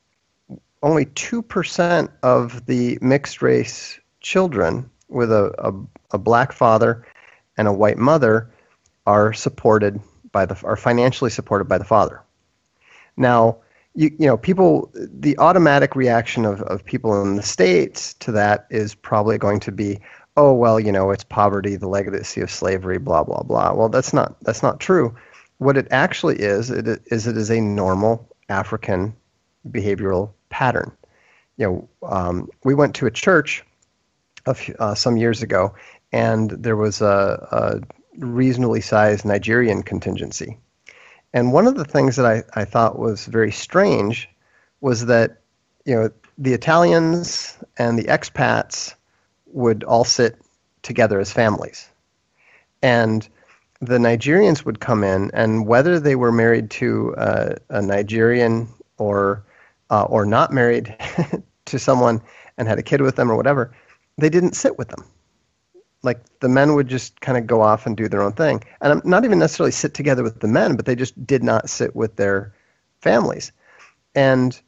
only 2% of the mixed race children with a, a, a, black father and a white mother are supported by the are financially supported by the father. Now, you, you know, people the automatic reaction of, of people in the States to that is probably going to be, oh well, you know, it's poverty, the legacy of slavery, blah blah blah. Well that's not that's not true. What it actually is, it is it is a normal African behavioral pattern. You know, um, we went to a church a few, uh, some years ago, and there was a, a reasonably sized Nigerian contingency. And one of the things that I, I thought was very strange was that, you know, the Italians and the expats would all sit together as families. And the Nigerians would come in, and whether they were married to a, a Nigerian or uh, or not married to someone and had a kid with them or whatever, they didn't sit with them. Like the men would just kind of go off and do their own thing, and not even necessarily sit together with the men, but they just did not sit with their families. And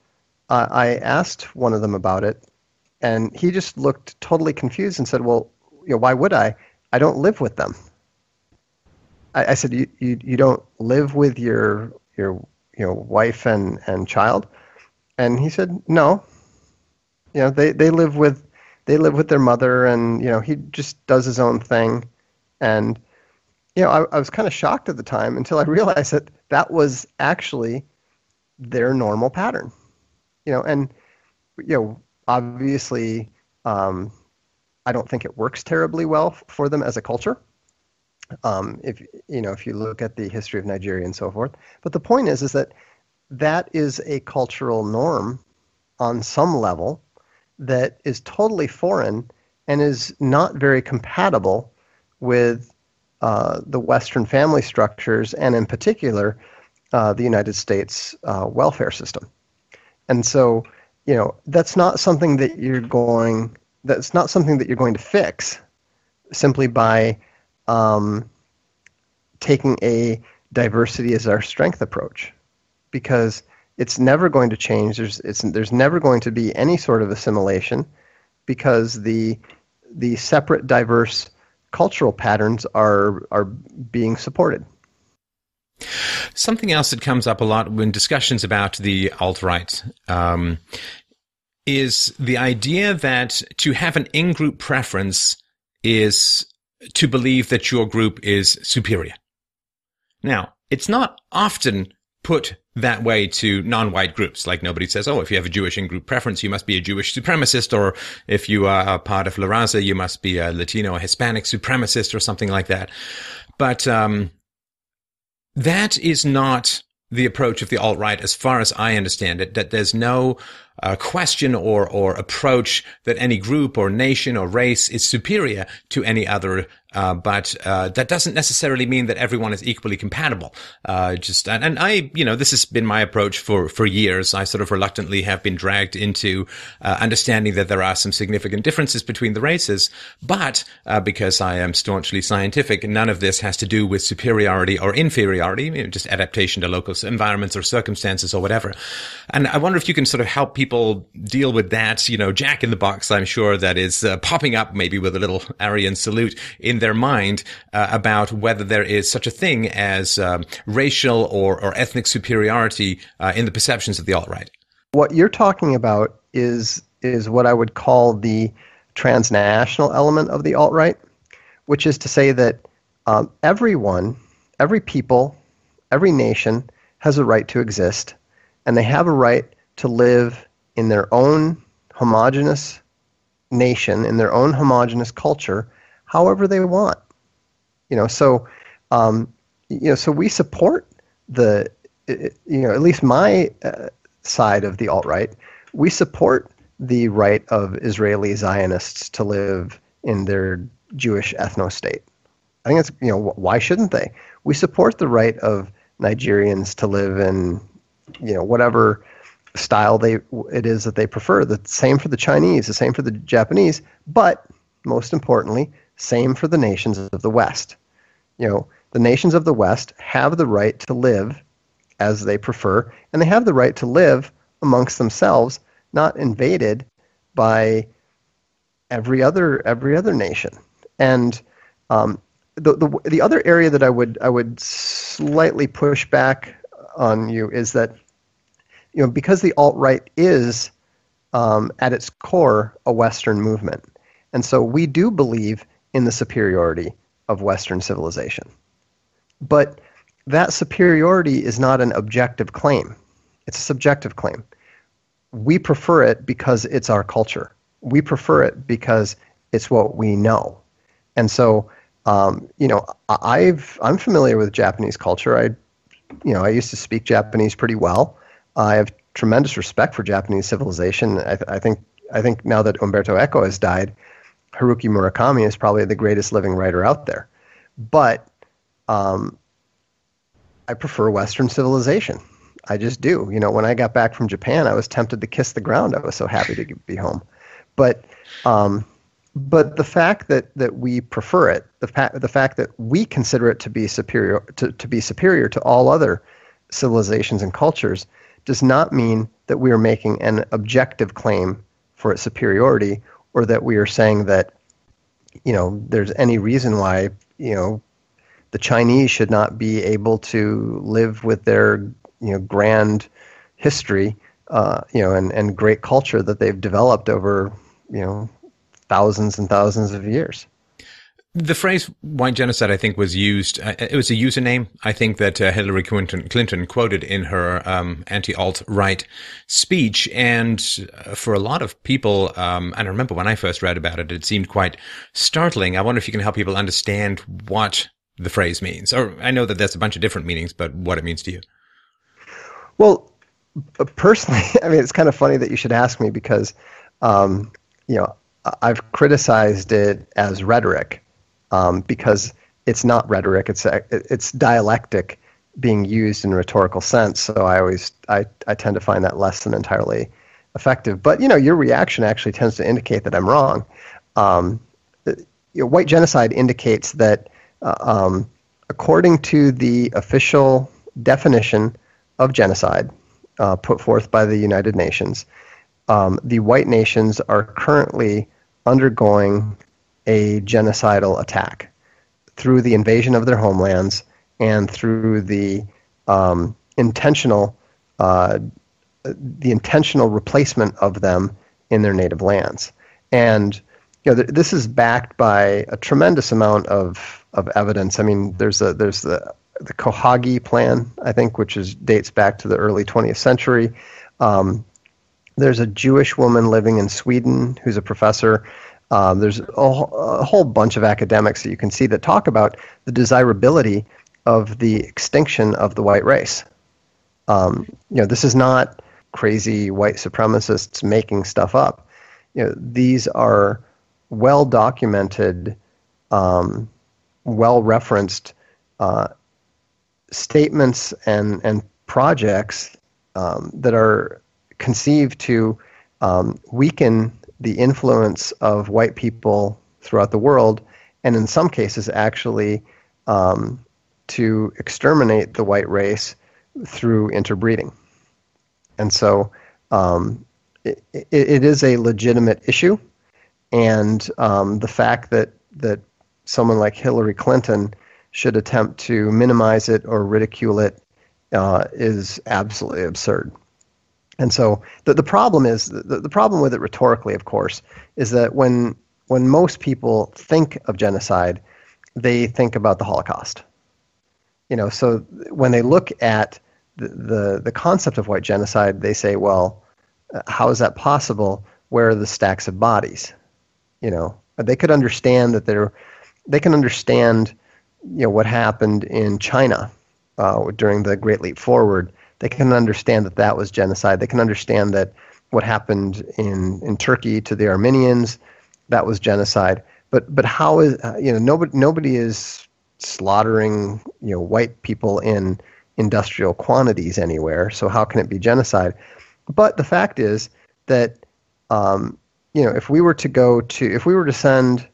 uh, I asked one of them about it, and he just looked totally confused and said, "Well, you know, why would I? I don't live with them." I, I said, you, "You you don't live with your your you know wife and and child?" And he said, "No. You know, they they live with they live with their mother, and you know, he just does his own thing." And you know, I, I was kind of shocked at the time until I realized that that was actually their normal pattern. You know, and you know, obviously, um, I don't think it works terribly well for them as a culture. Um, if you know, if you look at the history of Nigeria and so forth, but the point is, is that that is a cultural norm on some level that is totally foreign and is not very compatible with uh, the Western family structures and, in particular, uh, the United States uh, welfare system. And so, you know, that's not something that you're going. That's not something that you're going to fix simply by um, taking a diversity as our strength approach because it's never going to change. There's it's there's never going to be any sort of assimilation because the the separate diverse cultural patterns are are being supported. Something else that comes up a lot when discussions about the alt right um, is the idea that to have an in group preference is to believe that your group is superior. Now, it's not often put that way to non-white groups. Like nobody says, oh, if you have a Jewish in-group preference, you must be a Jewish supremacist, or if you are a part of La Raza, you must be a Latino or Hispanic supremacist, or something like that. But um, that is not the approach of the alt-right, as far as I understand it. That there's no uh, question or or approach that any group or nation or race is superior to any other uh, but uh, that doesn't necessarily mean that everyone is equally compatible. Uh, just and, and, I, you know, this has been my approach for for years. I sort of reluctantly have been dragged into uh, understanding that there are some significant differences between the races, but uh, because I am staunchly scientific, none of this has to do with superiority or inferiority, you know, just adaptation to local environments or circumstances or whatever. And I wonder if you can sort of help people deal with that, you know, Jack in the box. I'm sure that is uh, popping up maybe with a little Aryan salute in their mind uh, about whether there is such a thing as um, racial or, or ethnic superiority uh, in the perceptions of the alt right. What you're talking about is is what I would call the transnational element of the alt right, which is to say that um, everyone, every people, every nation has a right to exist, and they have a right to live in their own homogenous nation, in their own homogenous culture, however they want. You know, so um, you know, so we support the you know at least my uh, side of the alt right. We support the right of Israeli Zionists to live in their Jewish ethno state. I think it's you know why shouldn't they? We support the right of Nigerians to live in you know whatever style they it is that they prefer. The same for the Chinese, the same for the Japanese, but most importantly, same for the nations of the West. You know, the nations of the West have the right to live as they prefer, and they have the right to live amongst themselves, not invaded by every other every other nation. And um, the, the the other area that I would I would slightly push back on you is that you know because the alt right is um, at its core a Western movement, and so we do believe in the superiority of Western civilization, but that superiority is not an objective claim; it's a subjective claim. We prefer it because it's our culture. We prefer it because it's what we know, and so um, you know, I've I'm familiar with Japanese culture. I, you know, I used to speak Japanese pretty well. I have tremendous respect for Japanese civilization. I, th- I think I think now that Umberto Eco has died, Haruki Murakami is probably the greatest living writer out there. But um, I prefer Western civilization. I just do. You know, when I got back from Japan, I was tempted to kiss the ground. I was so happy to be home. But um, but the fact that, that we prefer it, the fact the fact that we consider it to be superior to, to be superior to all other civilizations and cultures, does not mean that we are making an objective claim for its superiority, or that we are saying that you know there's any reason why you know the Chinese should not be able to live with their you know grand history, uh, you know, and, and great culture that they've developed over you know thousands and thousands of years. The phrase white genocide, I think, was used. Uh, it was a username, I think, that uh, Hillary Clinton, Clinton, quoted in her um, anti alt right speech. And uh, for a lot of people, um, and I remember when I first read about it, it seemed quite startling. I wonder if you can help people understand what the phrase means. Or I know that there's a bunch of different meanings, but what it means to you. Well, personally, I mean, it's kind of funny that you should ask me because, um, you know, I've criticized it as rhetoric um, because it's not rhetoric; it's it's dialectic being used in a rhetorical sense. So I always I, I tend to find that less than entirely effective. But you know, your reaction actually tends to indicate that I'm wrong. Um, you know, white genocide indicates that, uh, um, according to the official definition of genocide uh, put forth by the United Nations, um, the white nations are currently undergoing a genocidal attack through the invasion of their homelands and through the um, intentional uh, the intentional replacement of them in their native lands. And you know, th- this is backed by a tremendous amount of, of evidence. I mean, there's a there's the the Kalergi plan, I think, which is dates back to the early 20th century. Um, there's a Jewish woman living in Sweden who's a professor. Um, there's a, a, whole bunch of academics that you can see that talk about the desirability of the extinction of the white race. Um, you know, this is not crazy white supremacists making stuff up. You know, these are well documented, um, well referenced uh, statements and and projects um, that are conceived to um, weaken the influence of white people throughout the world, and in some cases, actually, um, to exterminate the white race through interbreeding. And so um, it, it is a legitimate issue, and um, the fact that, that someone like Hillary Clinton should attempt to minimize it or ridicule it uh, is absolutely absurd. And so the, the problem is the, the problem with it rhetorically, of course, is that when when most people think of genocide, they think about the Holocaust. You know, so when they look at the, the, the concept of white genocide, they say, well, how is that possible? Where are the stacks of bodies? You know, they could understand that they're, they can understand, you know, what happened in China uh, during the Great Leap Forward they can understand that that was genocide. They can understand that what happened in, in Turkey to the Armenians, that was genocide. But but how is you know nobody nobody is slaughtering you know white people in industrial quantities anywhere. So how can it be genocide? But the fact is that um, you know if we were to go to if we were to send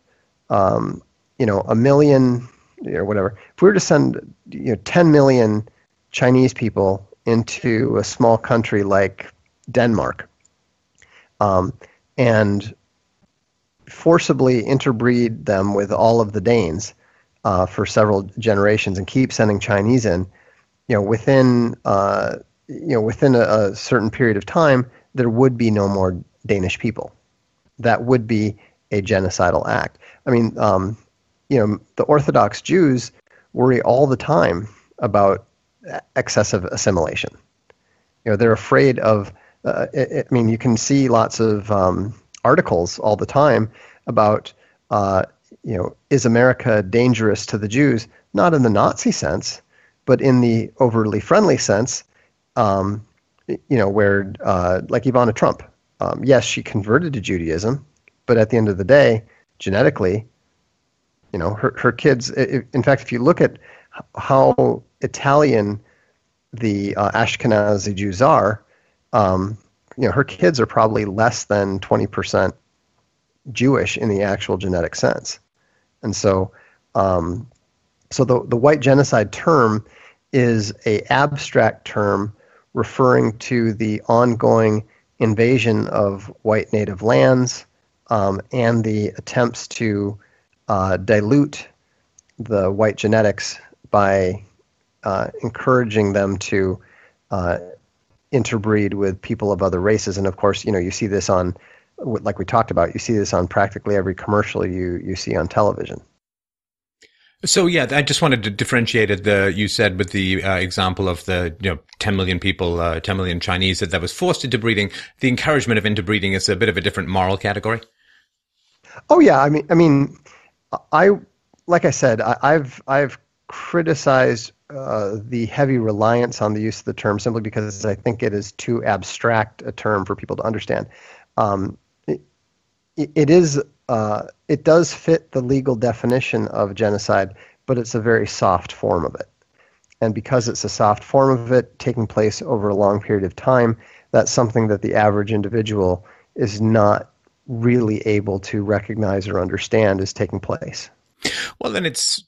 um, you know a million or whatever if we were to send you know 10 million Chinese people into a small country like Denmark, um, and forcibly interbreed them with all of the Danes uh, for several generations and keep sending Chinese in, you know, within uh, you know within a, a, certain period of time, there would be no more Danish people. That would be a genocidal act. I mean, um, you know, the Orthodox Jews worry all the time about excessive assimilation. You know, they're afraid of. Uh, I mean, you can see lots of um, articles all the time about, uh, you know, is America dangerous to the Jews? Not in the Nazi sense, but in the overly friendly sense. Um, you know, where uh, like Ivana Trump, um, yes, she converted to Judaism, but at the end of the day, genetically, you know, her her kids. In fact, if you look at how Italian the uh, Ashkenazi Jews are, um, you know, her kids are probably less than twenty percent Jewish in the actual genetic sense, and so, um, so the the white genocide term is a abstract term referring to the ongoing invasion of white native lands um, and the attempts to uh, dilute the white genetics by uh, encouraging them to uh, interbreed with people of other races. And of course, you know, you see this on, like we talked about, you see this on practically every commercial you you see on television. So yeah, I just wanted to differentiate the you said with the uh, example of the you know 10 million people, uh, 10 million Chinese that that was forced into breeding. The encouragement of interbreeding is a bit of a different moral category. Oh yeah, I mean, I mean, I like I said, I, have I've criticized uh, the heavy reliance on the use of the term simply because I think it is too abstract a term for people to understand. Um, it, it is uh, it does fit the legal definition of genocide, but it's a very soft form of it. And because it's a soft form of it, taking place over a long period of time, that's something that the average individual is not really able to recognize or understand is taking place. Well, then it's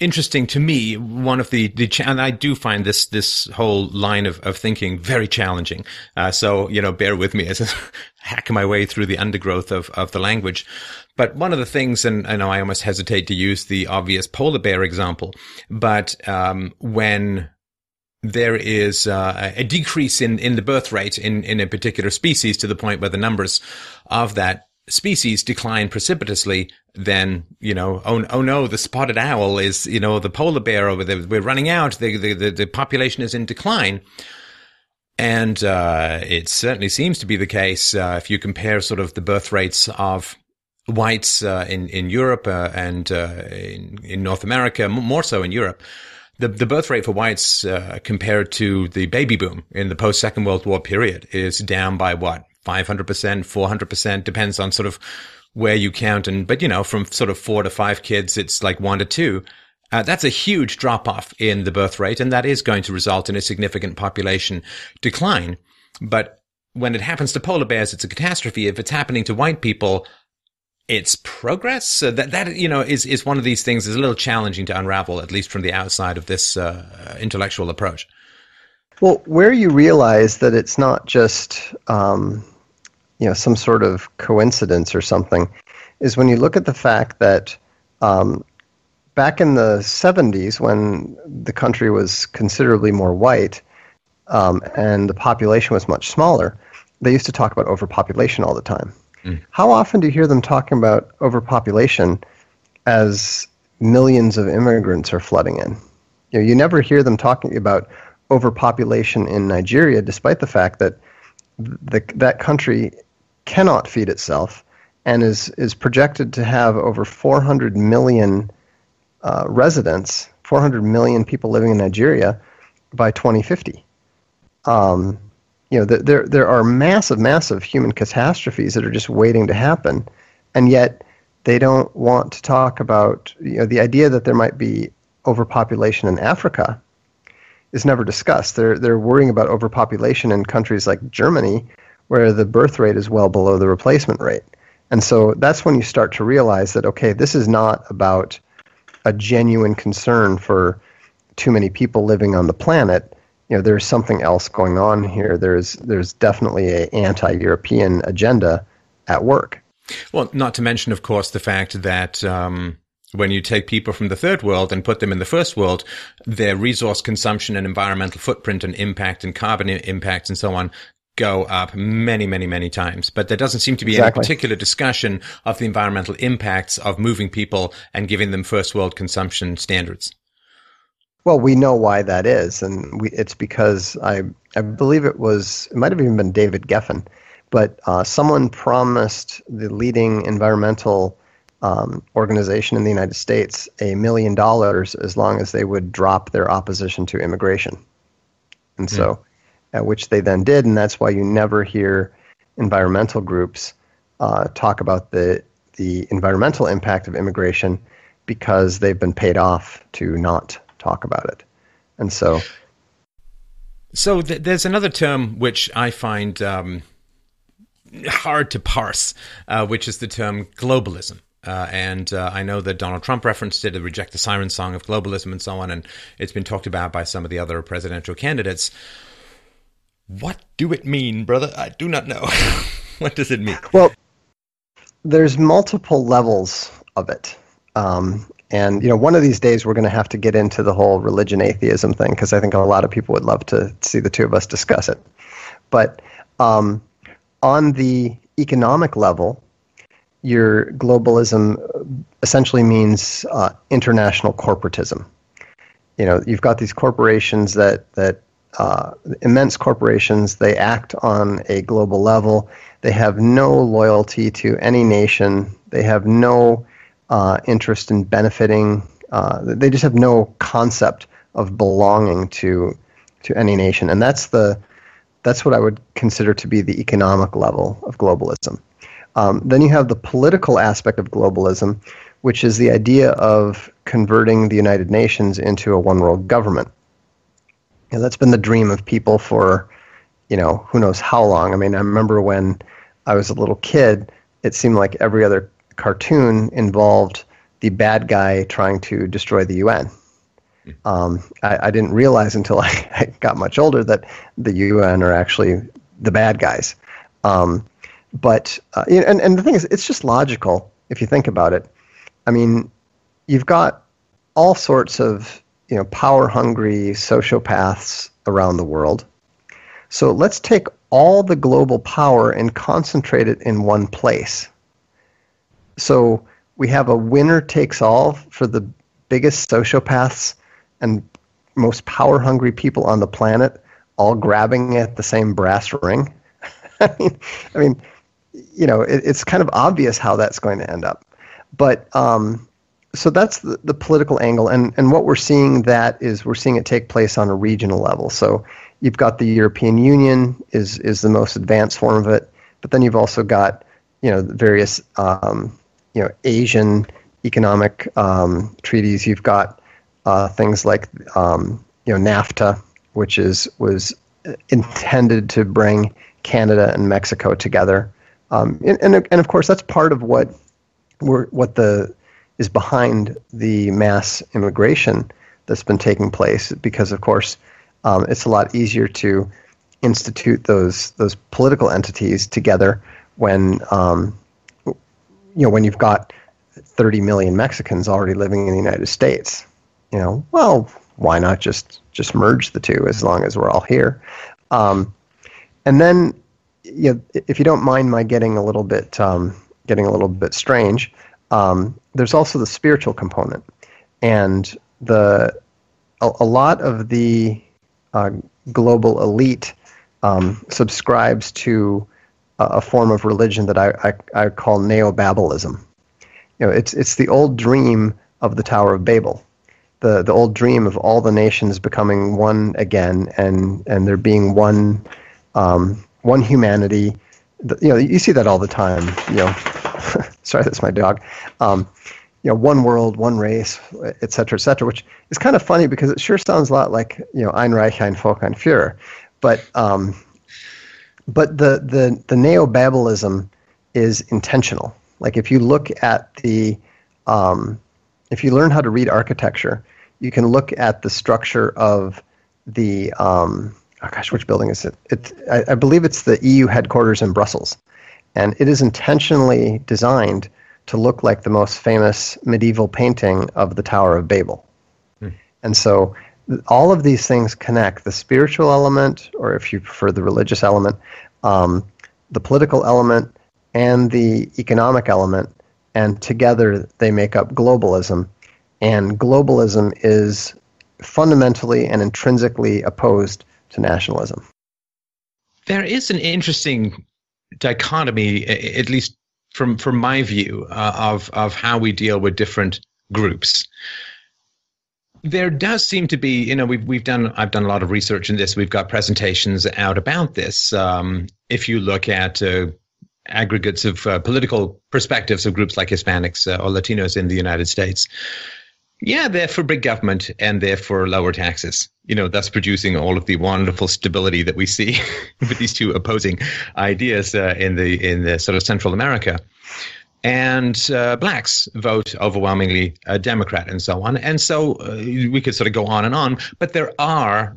interesting to me. One of the, the and I do find this this whole line of, of thinking very challenging. Uh, so you know, bear with me as I hack my way through the undergrowth of of the language. But one of the things, and I know I almost hesitate to use the obvious polar bear example, but um, when there is uh, a decrease in, in the birth rate in, in a particular species to the point where the numbers of that species decline precipitously, then, you know, oh, oh no, the spotted owl is, you know, the polar bear over there, we're running out, the, the, the, population is in decline. And, uh, it certainly seems to be the case, uh, if you compare sort of the birth rates of whites, uh, in, in Europe, uh, and, uh, in, in North America, more so in Europe. The, the birth rate for whites, uh, compared to the baby boom in the post Second World War period is down by what? 500%, 400%, depends on sort of where you count. And, but you know, from sort of four to five kids, it's like one to two. Uh, that's a huge drop off in the birth rate, and that is going to result in a significant population decline. But when it happens to polar bears, it's a catastrophe. If it's happening to white people, it's progress. So that that you know is is one of these things is a little challenging to unravel, at least from the outside of this uh, intellectual approach. Well, where you realize that it's not just um, you know some sort of coincidence or something is when you look at the fact that um, back in the 70s when the country was considerably more white um, and the population was much smaller they used to talk about overpopulation all the time mm. how often do you hear them talking about overpopulation as millions of immigrants are flooding in you know you never hear them talking about overpopulation in Nigeria despite the fact that the, that country cannot feed itself and is, is projected to have over 400 million uh, residents, 400 million people living in Nigeria by 2050. Um, you know, there, there are massive, massive human catastrophes that are just waiting to happen, and yet they don't want to talk about you know, the idea that there might be overpopulation in Africa is never discussed. They're, they're worrying about overpopulation in countries like Germany, where the birth rate is well below the replacement rate. And so that's when you start to realize that, okay, this is not about a genuine concern for too many people living on the planet. you know there's something else going on here. There's there's definitely a anti-European agenda at work. Well, not to mention, of course, the fact that um, when you take people from the third world and put them in the first world, their resource consumption and environmental footprint and impact and carbon impact and so on go up many, many, many times. But there doesn't seem to be exactly. any particular discussion of the environmental impacts of moving people and giving them first world consumption standards. Well, we know why that is, and we, it's because I I believe it was it might have even been David Geffen, but uh, someone promised the leading environmental um, organization in the United States a million dollars as long as they would drop their opposition to immigration, and so, which they then did, and that's why you never hear environmental groups uh, talk about the the environmental impact of immigration because they've been paid off to not talk about it. And so. So th- there's another term which I find um, hard to parse, uh, which is the term globalism. Uh, and uh, I know that Donald Trump referenced it, the reject the siren song of globalism and so on, and it's been talked about by some of the other presidential candidates. What do it mean, brother? I do not know. what does it mean? Well, there's multiple levels of it. Um, and you know, one of these days we're going to have to get into the whole religion atheism thing because I think a lot of people would love to see the two of us discuss it. But um, on the economic level, your globalism essentially means uh, international corporatism. You know, you've got these corporations that that uh, immense corporations. They act on a global level. They have no loyalty to any nation. They have no uh, interest in benefiting. Uh, they just have no concept of belonging to to any nation, and that's the that's what I would consider to be the economic level of globalism. Um, then you have the political aspect of globalism, which is the idea of converting the United Nations into a one world government. And that's been the dream of people for, you know, who knows how long. I mean, I remember when I was a little kid, it seemed like every other cartoon involved the bad guy trying to destroy the UN. Hmm. Um, I, I, didn't realize until I, I, got much older that the UN are actually the bad guys. Um, but uh, and and the thing is, it's just logical if you think about it. I mean, you've got all sorts of you know power hungry sociopaths around the world. So let's take all the global power and concentrate it in one place. So we have a winner takes all for the biggest sociopaths and most power hungry people on the planet all grabbing at the same brass ring. I mean, I mean, you know, it, it's kind of obvious how that's going to end up. But um, so that's the, the political angle, and and what we're seeing that is we're seeing it take place on a regional level. So you've got the European Union is is the most advanced form of it, but then you've also got you know various um, you know Asian economic um, treaties. You've got uh, things like um, you know NAFTA, which is was intended to bring Canada and Mexico together, um, and, and, and of course that's part of what what the is behind the mass immigration that's been taking place because of course um, it's a lot easier to institute those those political entities together when um, you know, when you've got 30 million Mexicans already living in the United States, you know, well, why not just just merge the two as long as we're all here? Um, and then, you know, if you don't mind my getting a little bit um, getting a little bit strange, um, there's also the spiritual component, and the a, a lot of the uh, global elite um, subscribes to a form of religion that I, I, I call neo-Babelism. You know, it's it's the old dream of the Tower of Babel, the the old dream of all the nations becoming one again, and and there being one um, one humanity. You know, you see that all the time. You know, sorry, that's my dog. Um, you know, one world, one race, et cetera, et cetera, which is kind of funny because it sure sounds a lot like, you know, Ein Reich, ein Volk, ein Führer. But um, but the the the neo-Babelism is intentional. Like if you look at the um, if you learn how to read architecture, you can look at the structure of the um, oh gosh, which building is it? It I, I believe it's the EU headquarters in Brussels, and it is intentionally designed to look like the most famous medieval painting of the Tower of Babel. Hmm. And so all of these things connect the spiritual element, or if you prefer the religious element, um, the political element, and the economic element, and together they make up globalism. And globalism is fundamentally and intrinsically opposed to nationalism. There is an interesting dichotomy, at least from from my view, uh, of of how we deal with different groups there does seem to be, you know, we've we've done I've done a lot of research in this. We've got presentations out about this. Um, if you look at uh, aggregates of uh, political perspectives of groups like Hispanics uh, or Latinos in the United States, yeah, they're for big government and they're for lower taxes. You know, thus producing all of the wonderful stability that we see with these two opposing ideas uh, in the in the sort of Central America and uh, blacks vote overwhelmingly uh, Democrat and so on. And so uh, we could sort of go on and on, but there are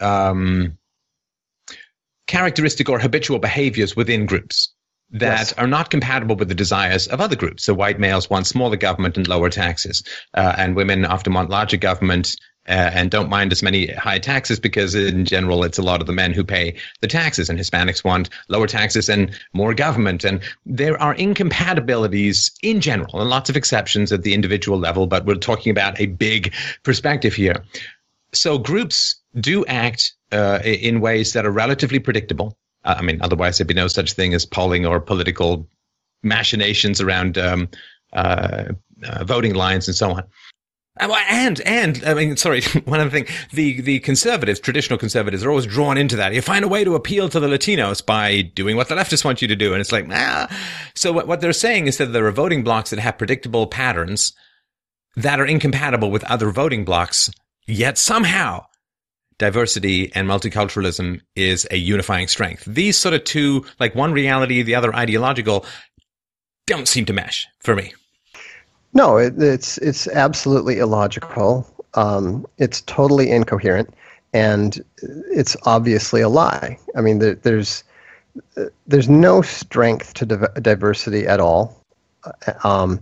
um, characteristic or habitual behaviors within groups that yes. are not compatible with the desires of other groups. So white males want smaller government and lower taxes, uh, and women often want larger government uh, and don't mind as many high taxes because in general it's a lot of the men who pay the taxes and hispanics want lower taxes and more government and there are incompatibilities in general and lots of exceptions at the individual level but we're talking about a big perspective here so groups do act uh, in ways that are relatively predictable i mean otherwise there'd be no such thing as polling or political machinations around um, uh, uh, voting lines and so on uh, and and I mean, sorry, one other thing: the the conservatives, traditional conservatives, are always drawn into that. You find a way to appeal to the Latinos by doing what the leftists want you to do, and it's like, ah. So what what they're saying is that there are voting blocks that have predictable patterns that are incompatible with other voting blocks, yet somehow diversity and multiculturalism is a unifying strength. These sort of two, like one reality, the other ideological, don't seem to mesh for me. No, it, it's it's absolutely illogical. Um, it's totally incoherent, and it's obviously a lie. I mean, there, there's there's no strength to div- diversity at all. Um,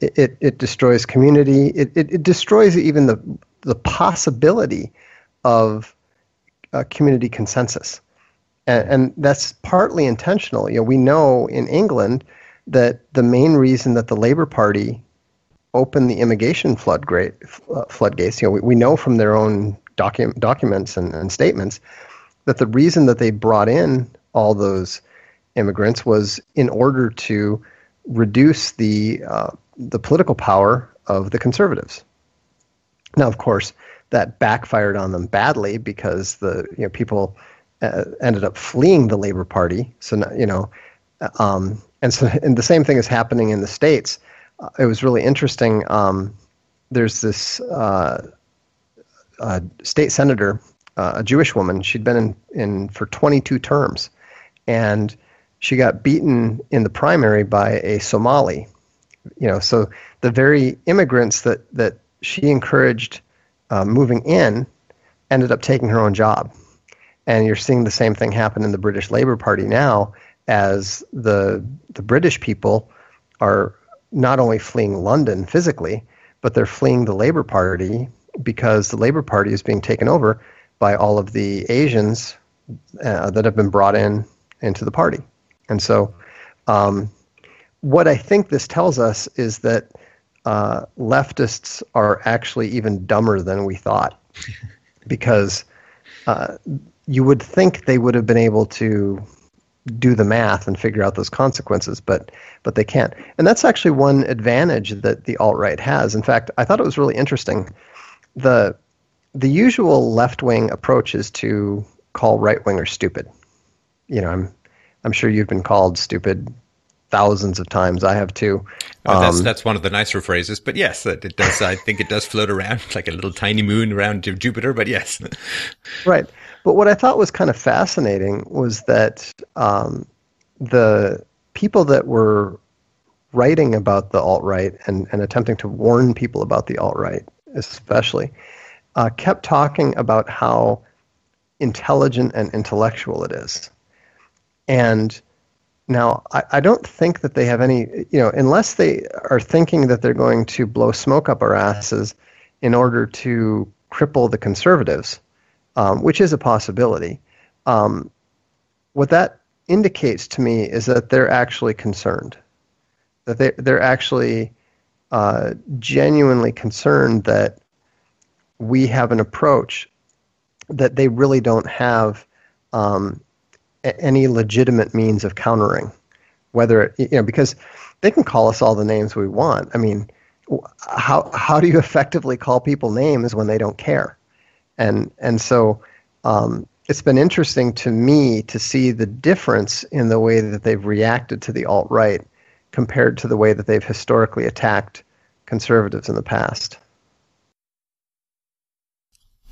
it, it, it destroys community. It, it, it destroys even the the possibility of a community consensus, and, and that's partly intentional. You know, we know in England that the main reason that the Labour Party opened the immigration floodgate, uh, floodgates. You know, we, we know from their own docu- documents and, and statements that the reason that they brought in all those immigrants was in order to reduce the uh, the political power of the conservatives. Now, of course, that backfired on them badly because the you know people uh, ended up fleeing the Labor Party. So you know, um, and so and the same thing is happening in the states it was really interesting. Um, there's this uh, uh, state senator, uh, a Jewish woman. She'd been in, in for 22 terms, and she got beaten in the primary by a Somali. You know, so the very immigrants that that she encouraged uh, moving in ended up taking her own job, and you're seeing the same thing happen in the British Labour Party now, as the the British people are not only fleeing London physically, but they're fleeing the Labour Party because the Labour Party is being taken over by all of the Asians uh, that have been brought in into the party. And so, um, what I think this tells us is that uh, leftists are actually even dumber than we thought, because uh, you would think they would have been able to do the math and figure out those consequences, but but they can't. And that's actually one advantage that the alt right has. In fact, I thought it was really interesting. the The usual left wing approach is to call right wingers stupid. You know, I'm I'm sure you've been called stupid thousands of times. I have too. Um, that's that's one of the nicer phrases, but yes, it does. I think it does float around like a little tiny moon around Jupiter. But yes, right. But what I thought was kind of fascinating was that um, the people that were writing about the alt right and, and attempting to warn people about the alt right, especially, uh, kept talking about how intelligent and intellectual it is. And now, I, I, don't think that they have any, you know, unless they are thinking that they're going to blow smoke up our asses in order to cripple the conservatives, um, which is a possibility. Um, what that indicates to me is that they're actually concerned, that they, they're actually uh, genuinely concerned that we have an approach that they really don't have um, any legitimate means of countering. Whether you know, because they can call us all the names we want. I mean, how how do you effectively call people names when they don't care? And and so um, it's been interesting to me to see the difference in the way that they've reacted to the alt right compared to the way that they've historically attacked conservatives in the past.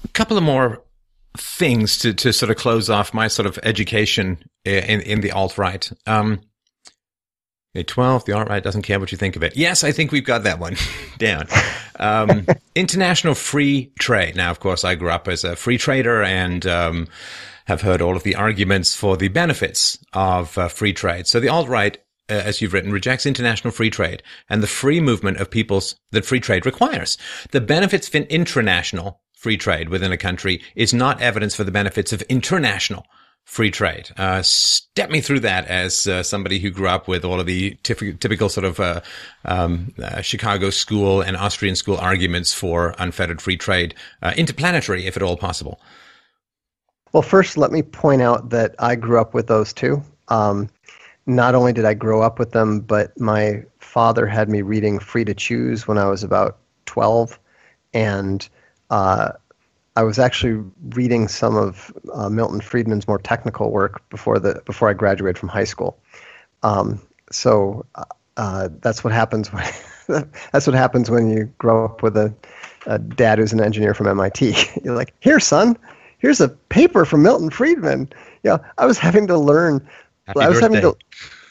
A couple of more things to, to sort of close off my sort of education in, in the alt right. Um, 12, the alt right doesn't care what you think of it. Yes, I think we've got that one down. Um, international free trade. Now, of course, I grew up as a free trader and um, have heard all of the arguments for the benefits of uh, free trade. So the alt right, uh, as you've written, rejects international free trade and the free movement of peoples that free trade requires. The benefits of an international free trade within a country is not evidence for the benefits of international free trade. Uh, step me through that as uh, somebody who grew up with all of the typical, sort of uh, um, uh, Chicago school and Austrian school arguments for unfettered free trade, uh, interplanetary, if at all possible. Well, first, let me point out that I grew up with those too. Um, not only did I grow up with them, but my father had me reading Free to Choose when I was about 12. And uh, I was actually reading some of uh, Milton Friedman's more technical work before the before I graduated from high school. Um, so uh, that's what happens when that's what happens when you grow up with a, a dad who's an engineer from MIT. You're like, here, son, here's a paper from Milton Friedman. Yeah, you know, I was having to learn. Happy I was birthday. having to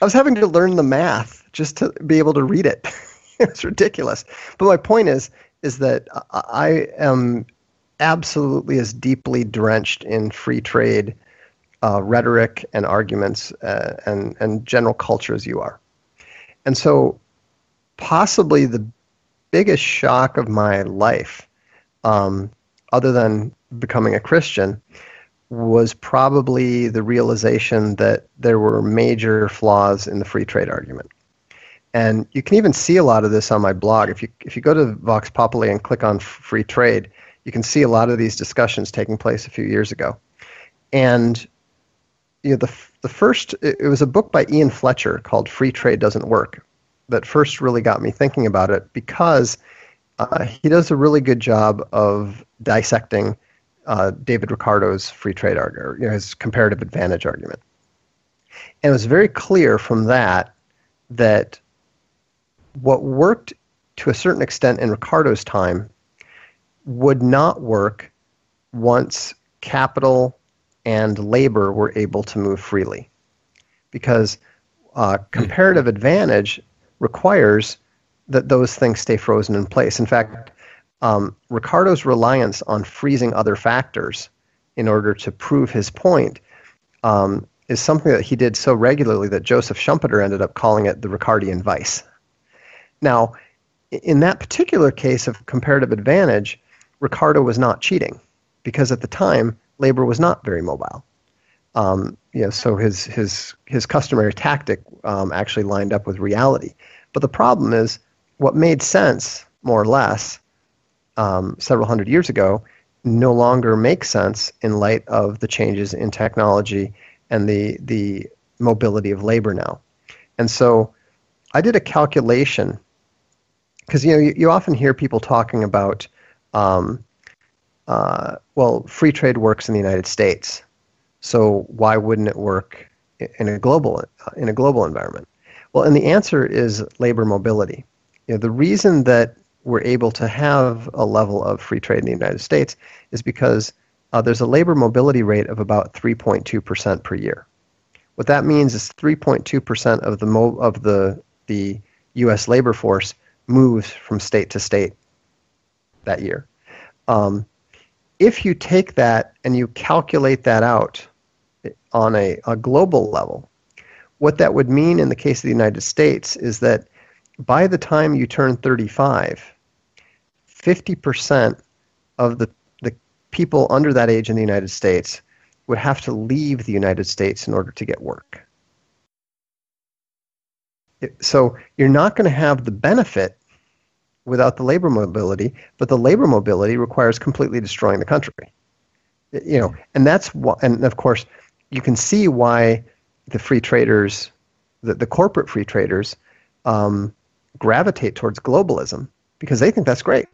I was having to learn the math just to be able to read it. it's ridiculous. But my point is is that I am absolutely as deeply drenched in free trade uh, rhetoric and arguments uh, and, and general culture as you are. And so, possibly the biggest shock of my life, um, other than becoming a Christian, was probably the realization that there were major flaws in the free trade argument. And you can even see a lot of this on my blog. If you if you go to Vox Popoli and click on free trade, you can see a lot of these discussions taking place a few years ago. And you know, the the first it was a book by Ian Fletcher called Free Trade Doesn't Work that first really got me thinking about it because uh, he does a really good job of dissecting uh, David Ricardo's free trade argument, you know, his comparative advantage argument. And it was very clear from that that what worked to a certain extent in Ricardo's time would not work once capital and labor were able to move freely. Because uh, comparative advantage requires that those things stay frozen in place. In fact, um, Ricardo's reliance on freezing other factors in order to prove his point um, is something that he did so regularly that Joseph Schumpeter ended up calling it the Ricardian vice. Now, in that particular case of comparative advantage, Ricardo was not cheating because at the time labor was not very mobile. Um, you know, so his his his customary tactic um, actually lined up with reality. But the problem is, what made sense more or less um, several hundred years ago no longer makes sense in light of the changes in technology and the the mobility of labor now. And so, I did a calculation because you know you, you, often hear people talking about um, uh, well free trade works in the United States so why wouldn't it work in a global in a global environment well and the answer is labor mobility you know, the reason that we're able to have a level of free trade in the United States is because uh, there's a labor mobility rate of about 3.2% per year. What that means is 3.2% of the mo- of the the U.S. labor force moves from state to state that year. Um, if you take that and you calculate that out on a, a global level, what that would mean in the case of the United States is that by the time you turn 35, 50% of the, the people under that age in the United States would have to leave the United States in order to get work. So you're not going to have the benefit without the labor mobility, but the labor mobility requires completely destroying the country. You know, and that's what, and of course, you can see why the free traders, the, the corporate free traders, um, gravitate towards globalism because they think that's great.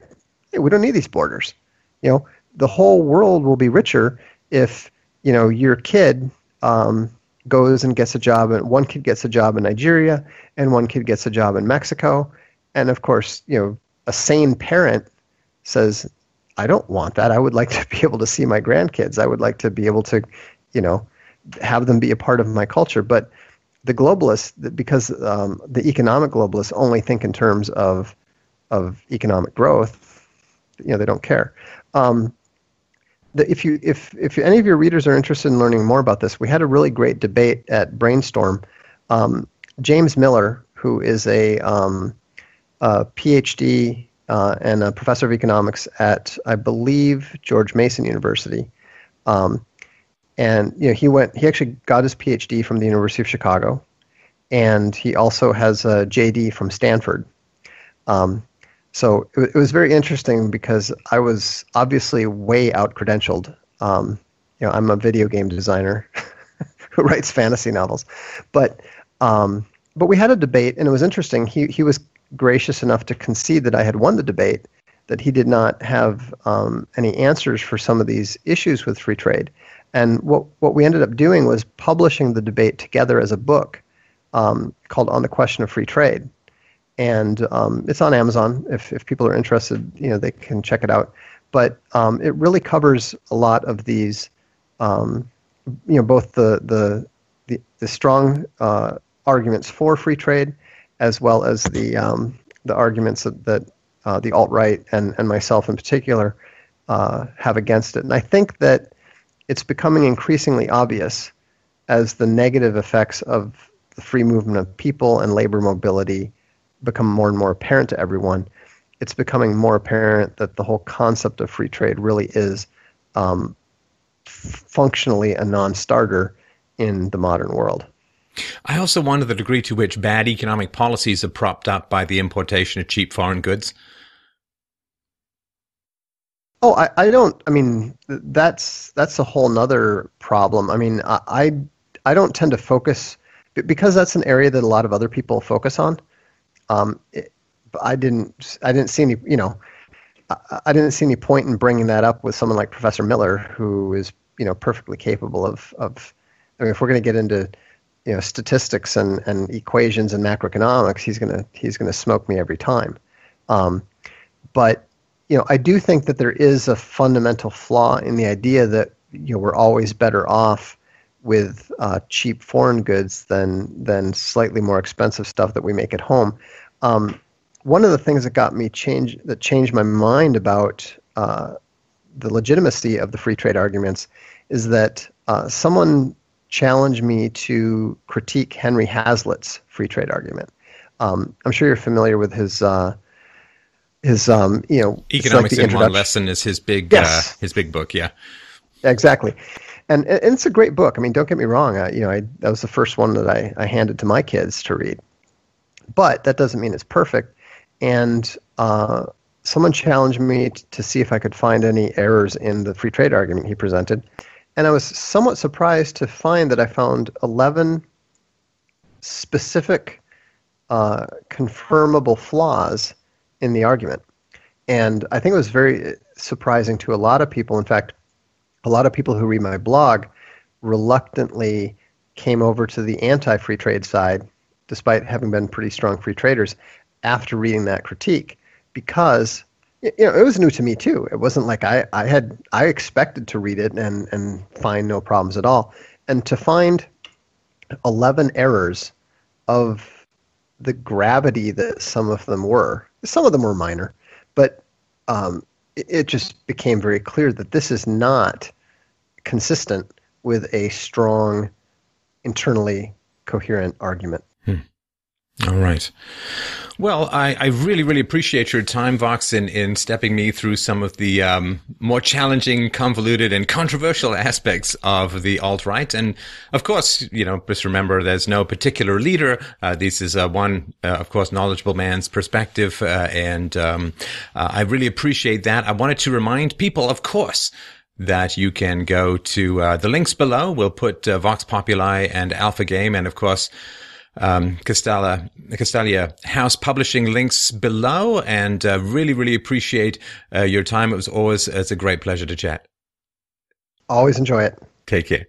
Hey, we don't need these borders. You know, the whole world will be richer if you know your kid um, goes and gets a job, and one kid gets a job in Nigeria, and one kid gets a job in Mexico, and of course, you know, a sane parent says, I don't want that. I would like to be able to see my grandkids. I would like to be able to, you know, have them be a part of my culture. But the globalists, because um, the economic globalists only think in terms of of economic growth, you know, they don't care. Um, if you if if any of your readers are interested in learning more about this, we had a really great debate at Brainstorm. Um, James Miller, who is a um, a PhD uh, and a professor of economics at, I believe, George Mason University. Um, and you know, he went. He actually got his PhD from the University of Chicago, and he also has a JD from Stanford. Um, so it, it, was very interesting because I was obviously way out credentialed. Um, you know, I'm a video game designer who writes fantasy novels, but um, but we had a debate, and it was interesting. He he was gracious enough to concede that I had won the debate, that he did not have um, any answers for some of these issues with free trade. And what, what we ended up doing was publishing the debate together as a book um, called On the Question of Free Trade. And um, it's on Amazon. If, if people are interested, you know, they can check it out. But um, it really covers a lot of these, um, you know, both the, the, the, the strong uh, arguments for free trade as well as the um, the arguments that, that uh, the alt right and and myself in particular uh, have against it. And I think that it's becoming increasingly obvious as the negative effects of the free movement of people and labor mobility become more and more apparent to everyone. It's becoming more apparent that the whole concept of free trade really is um, functionally a non-starter in the modern world. I also wonder the degree to which bad economic policies are propped up by the importation of cheap foreign goods. Oh, I, I don't. I mean, that's that's a whole nother problem. I mean, I, I, I don't tend to focus because that's an area that a lot of other people focus on. Um, it, I didn't. I didn't see any. You know, I, I didn't see any point in bringing that up with someone like Professor Miller, who is you know perfectly capable of of. I mean, if we're going to get into you know statistics and, and equations and macroeconomics, he's gonna he's gonna smoke me every time. Um, but you know, I do think that there is a fundamental flaw in the idea that you know we're always better off with uh, cheap foreign goods than than slightly more expensive stuff that we make at home. Um, one of the things that got me change that changed my mind about uh, the legitimacy of the free trade arguments is that uh, someone challenged me to critique Henry Hazlitt's free trade argument. Um, I'm sure you're familiar with his uh, his um, you know economics like in one lesson is his big yes. uh, his big book. Yeah, exactly. And, and it's a great book. I mean, don't get me wrong. I, you know, I, that was the first one that I, I handed to my kids to read. But that doesn't mean it's perfect. And uh, someone challenged me t- to see if I could find any errors in the free trade argument he presented. And I was somewhat surprised to find that I found 11 specific uh, confirmable flaws in the argument. And I think it was very surprising to a lot of people. In fact, a lot of people who read my blog reluctantly came over to the anti free trade side, despite having been pretty strong free traders, after reading that critique, because you know, it was new to me too. It wasn't like I, I had I expected to read it and and find no problems at all, and to find eleven errors of the gravity that some of them were. Some of them were minor, but um, it just became very clear that this is not consistent with a strong, internally coherent argument. All right. Well, I, I, really, really appreciate your time, Vox, in, in stepping me through some of the um, more challenging, convoluted, and controversial aspects of the alt right. And of course, you know, just remember there's no particular leader. Uh, this is uh, one, uh, of course, knowledgeable man's perspective. Uh, and um, uh, I really appreciate that. I wanted to remind people, of course, that you can go to uh, the links below. We'll put Vox Popoli and Alpha Game, and of course, um, Castalia, Castalia House Publishing links below, and uh, really, really appreciate uh, your time. It was always it's a great pleasure to chat. Always enjoy it. Take care.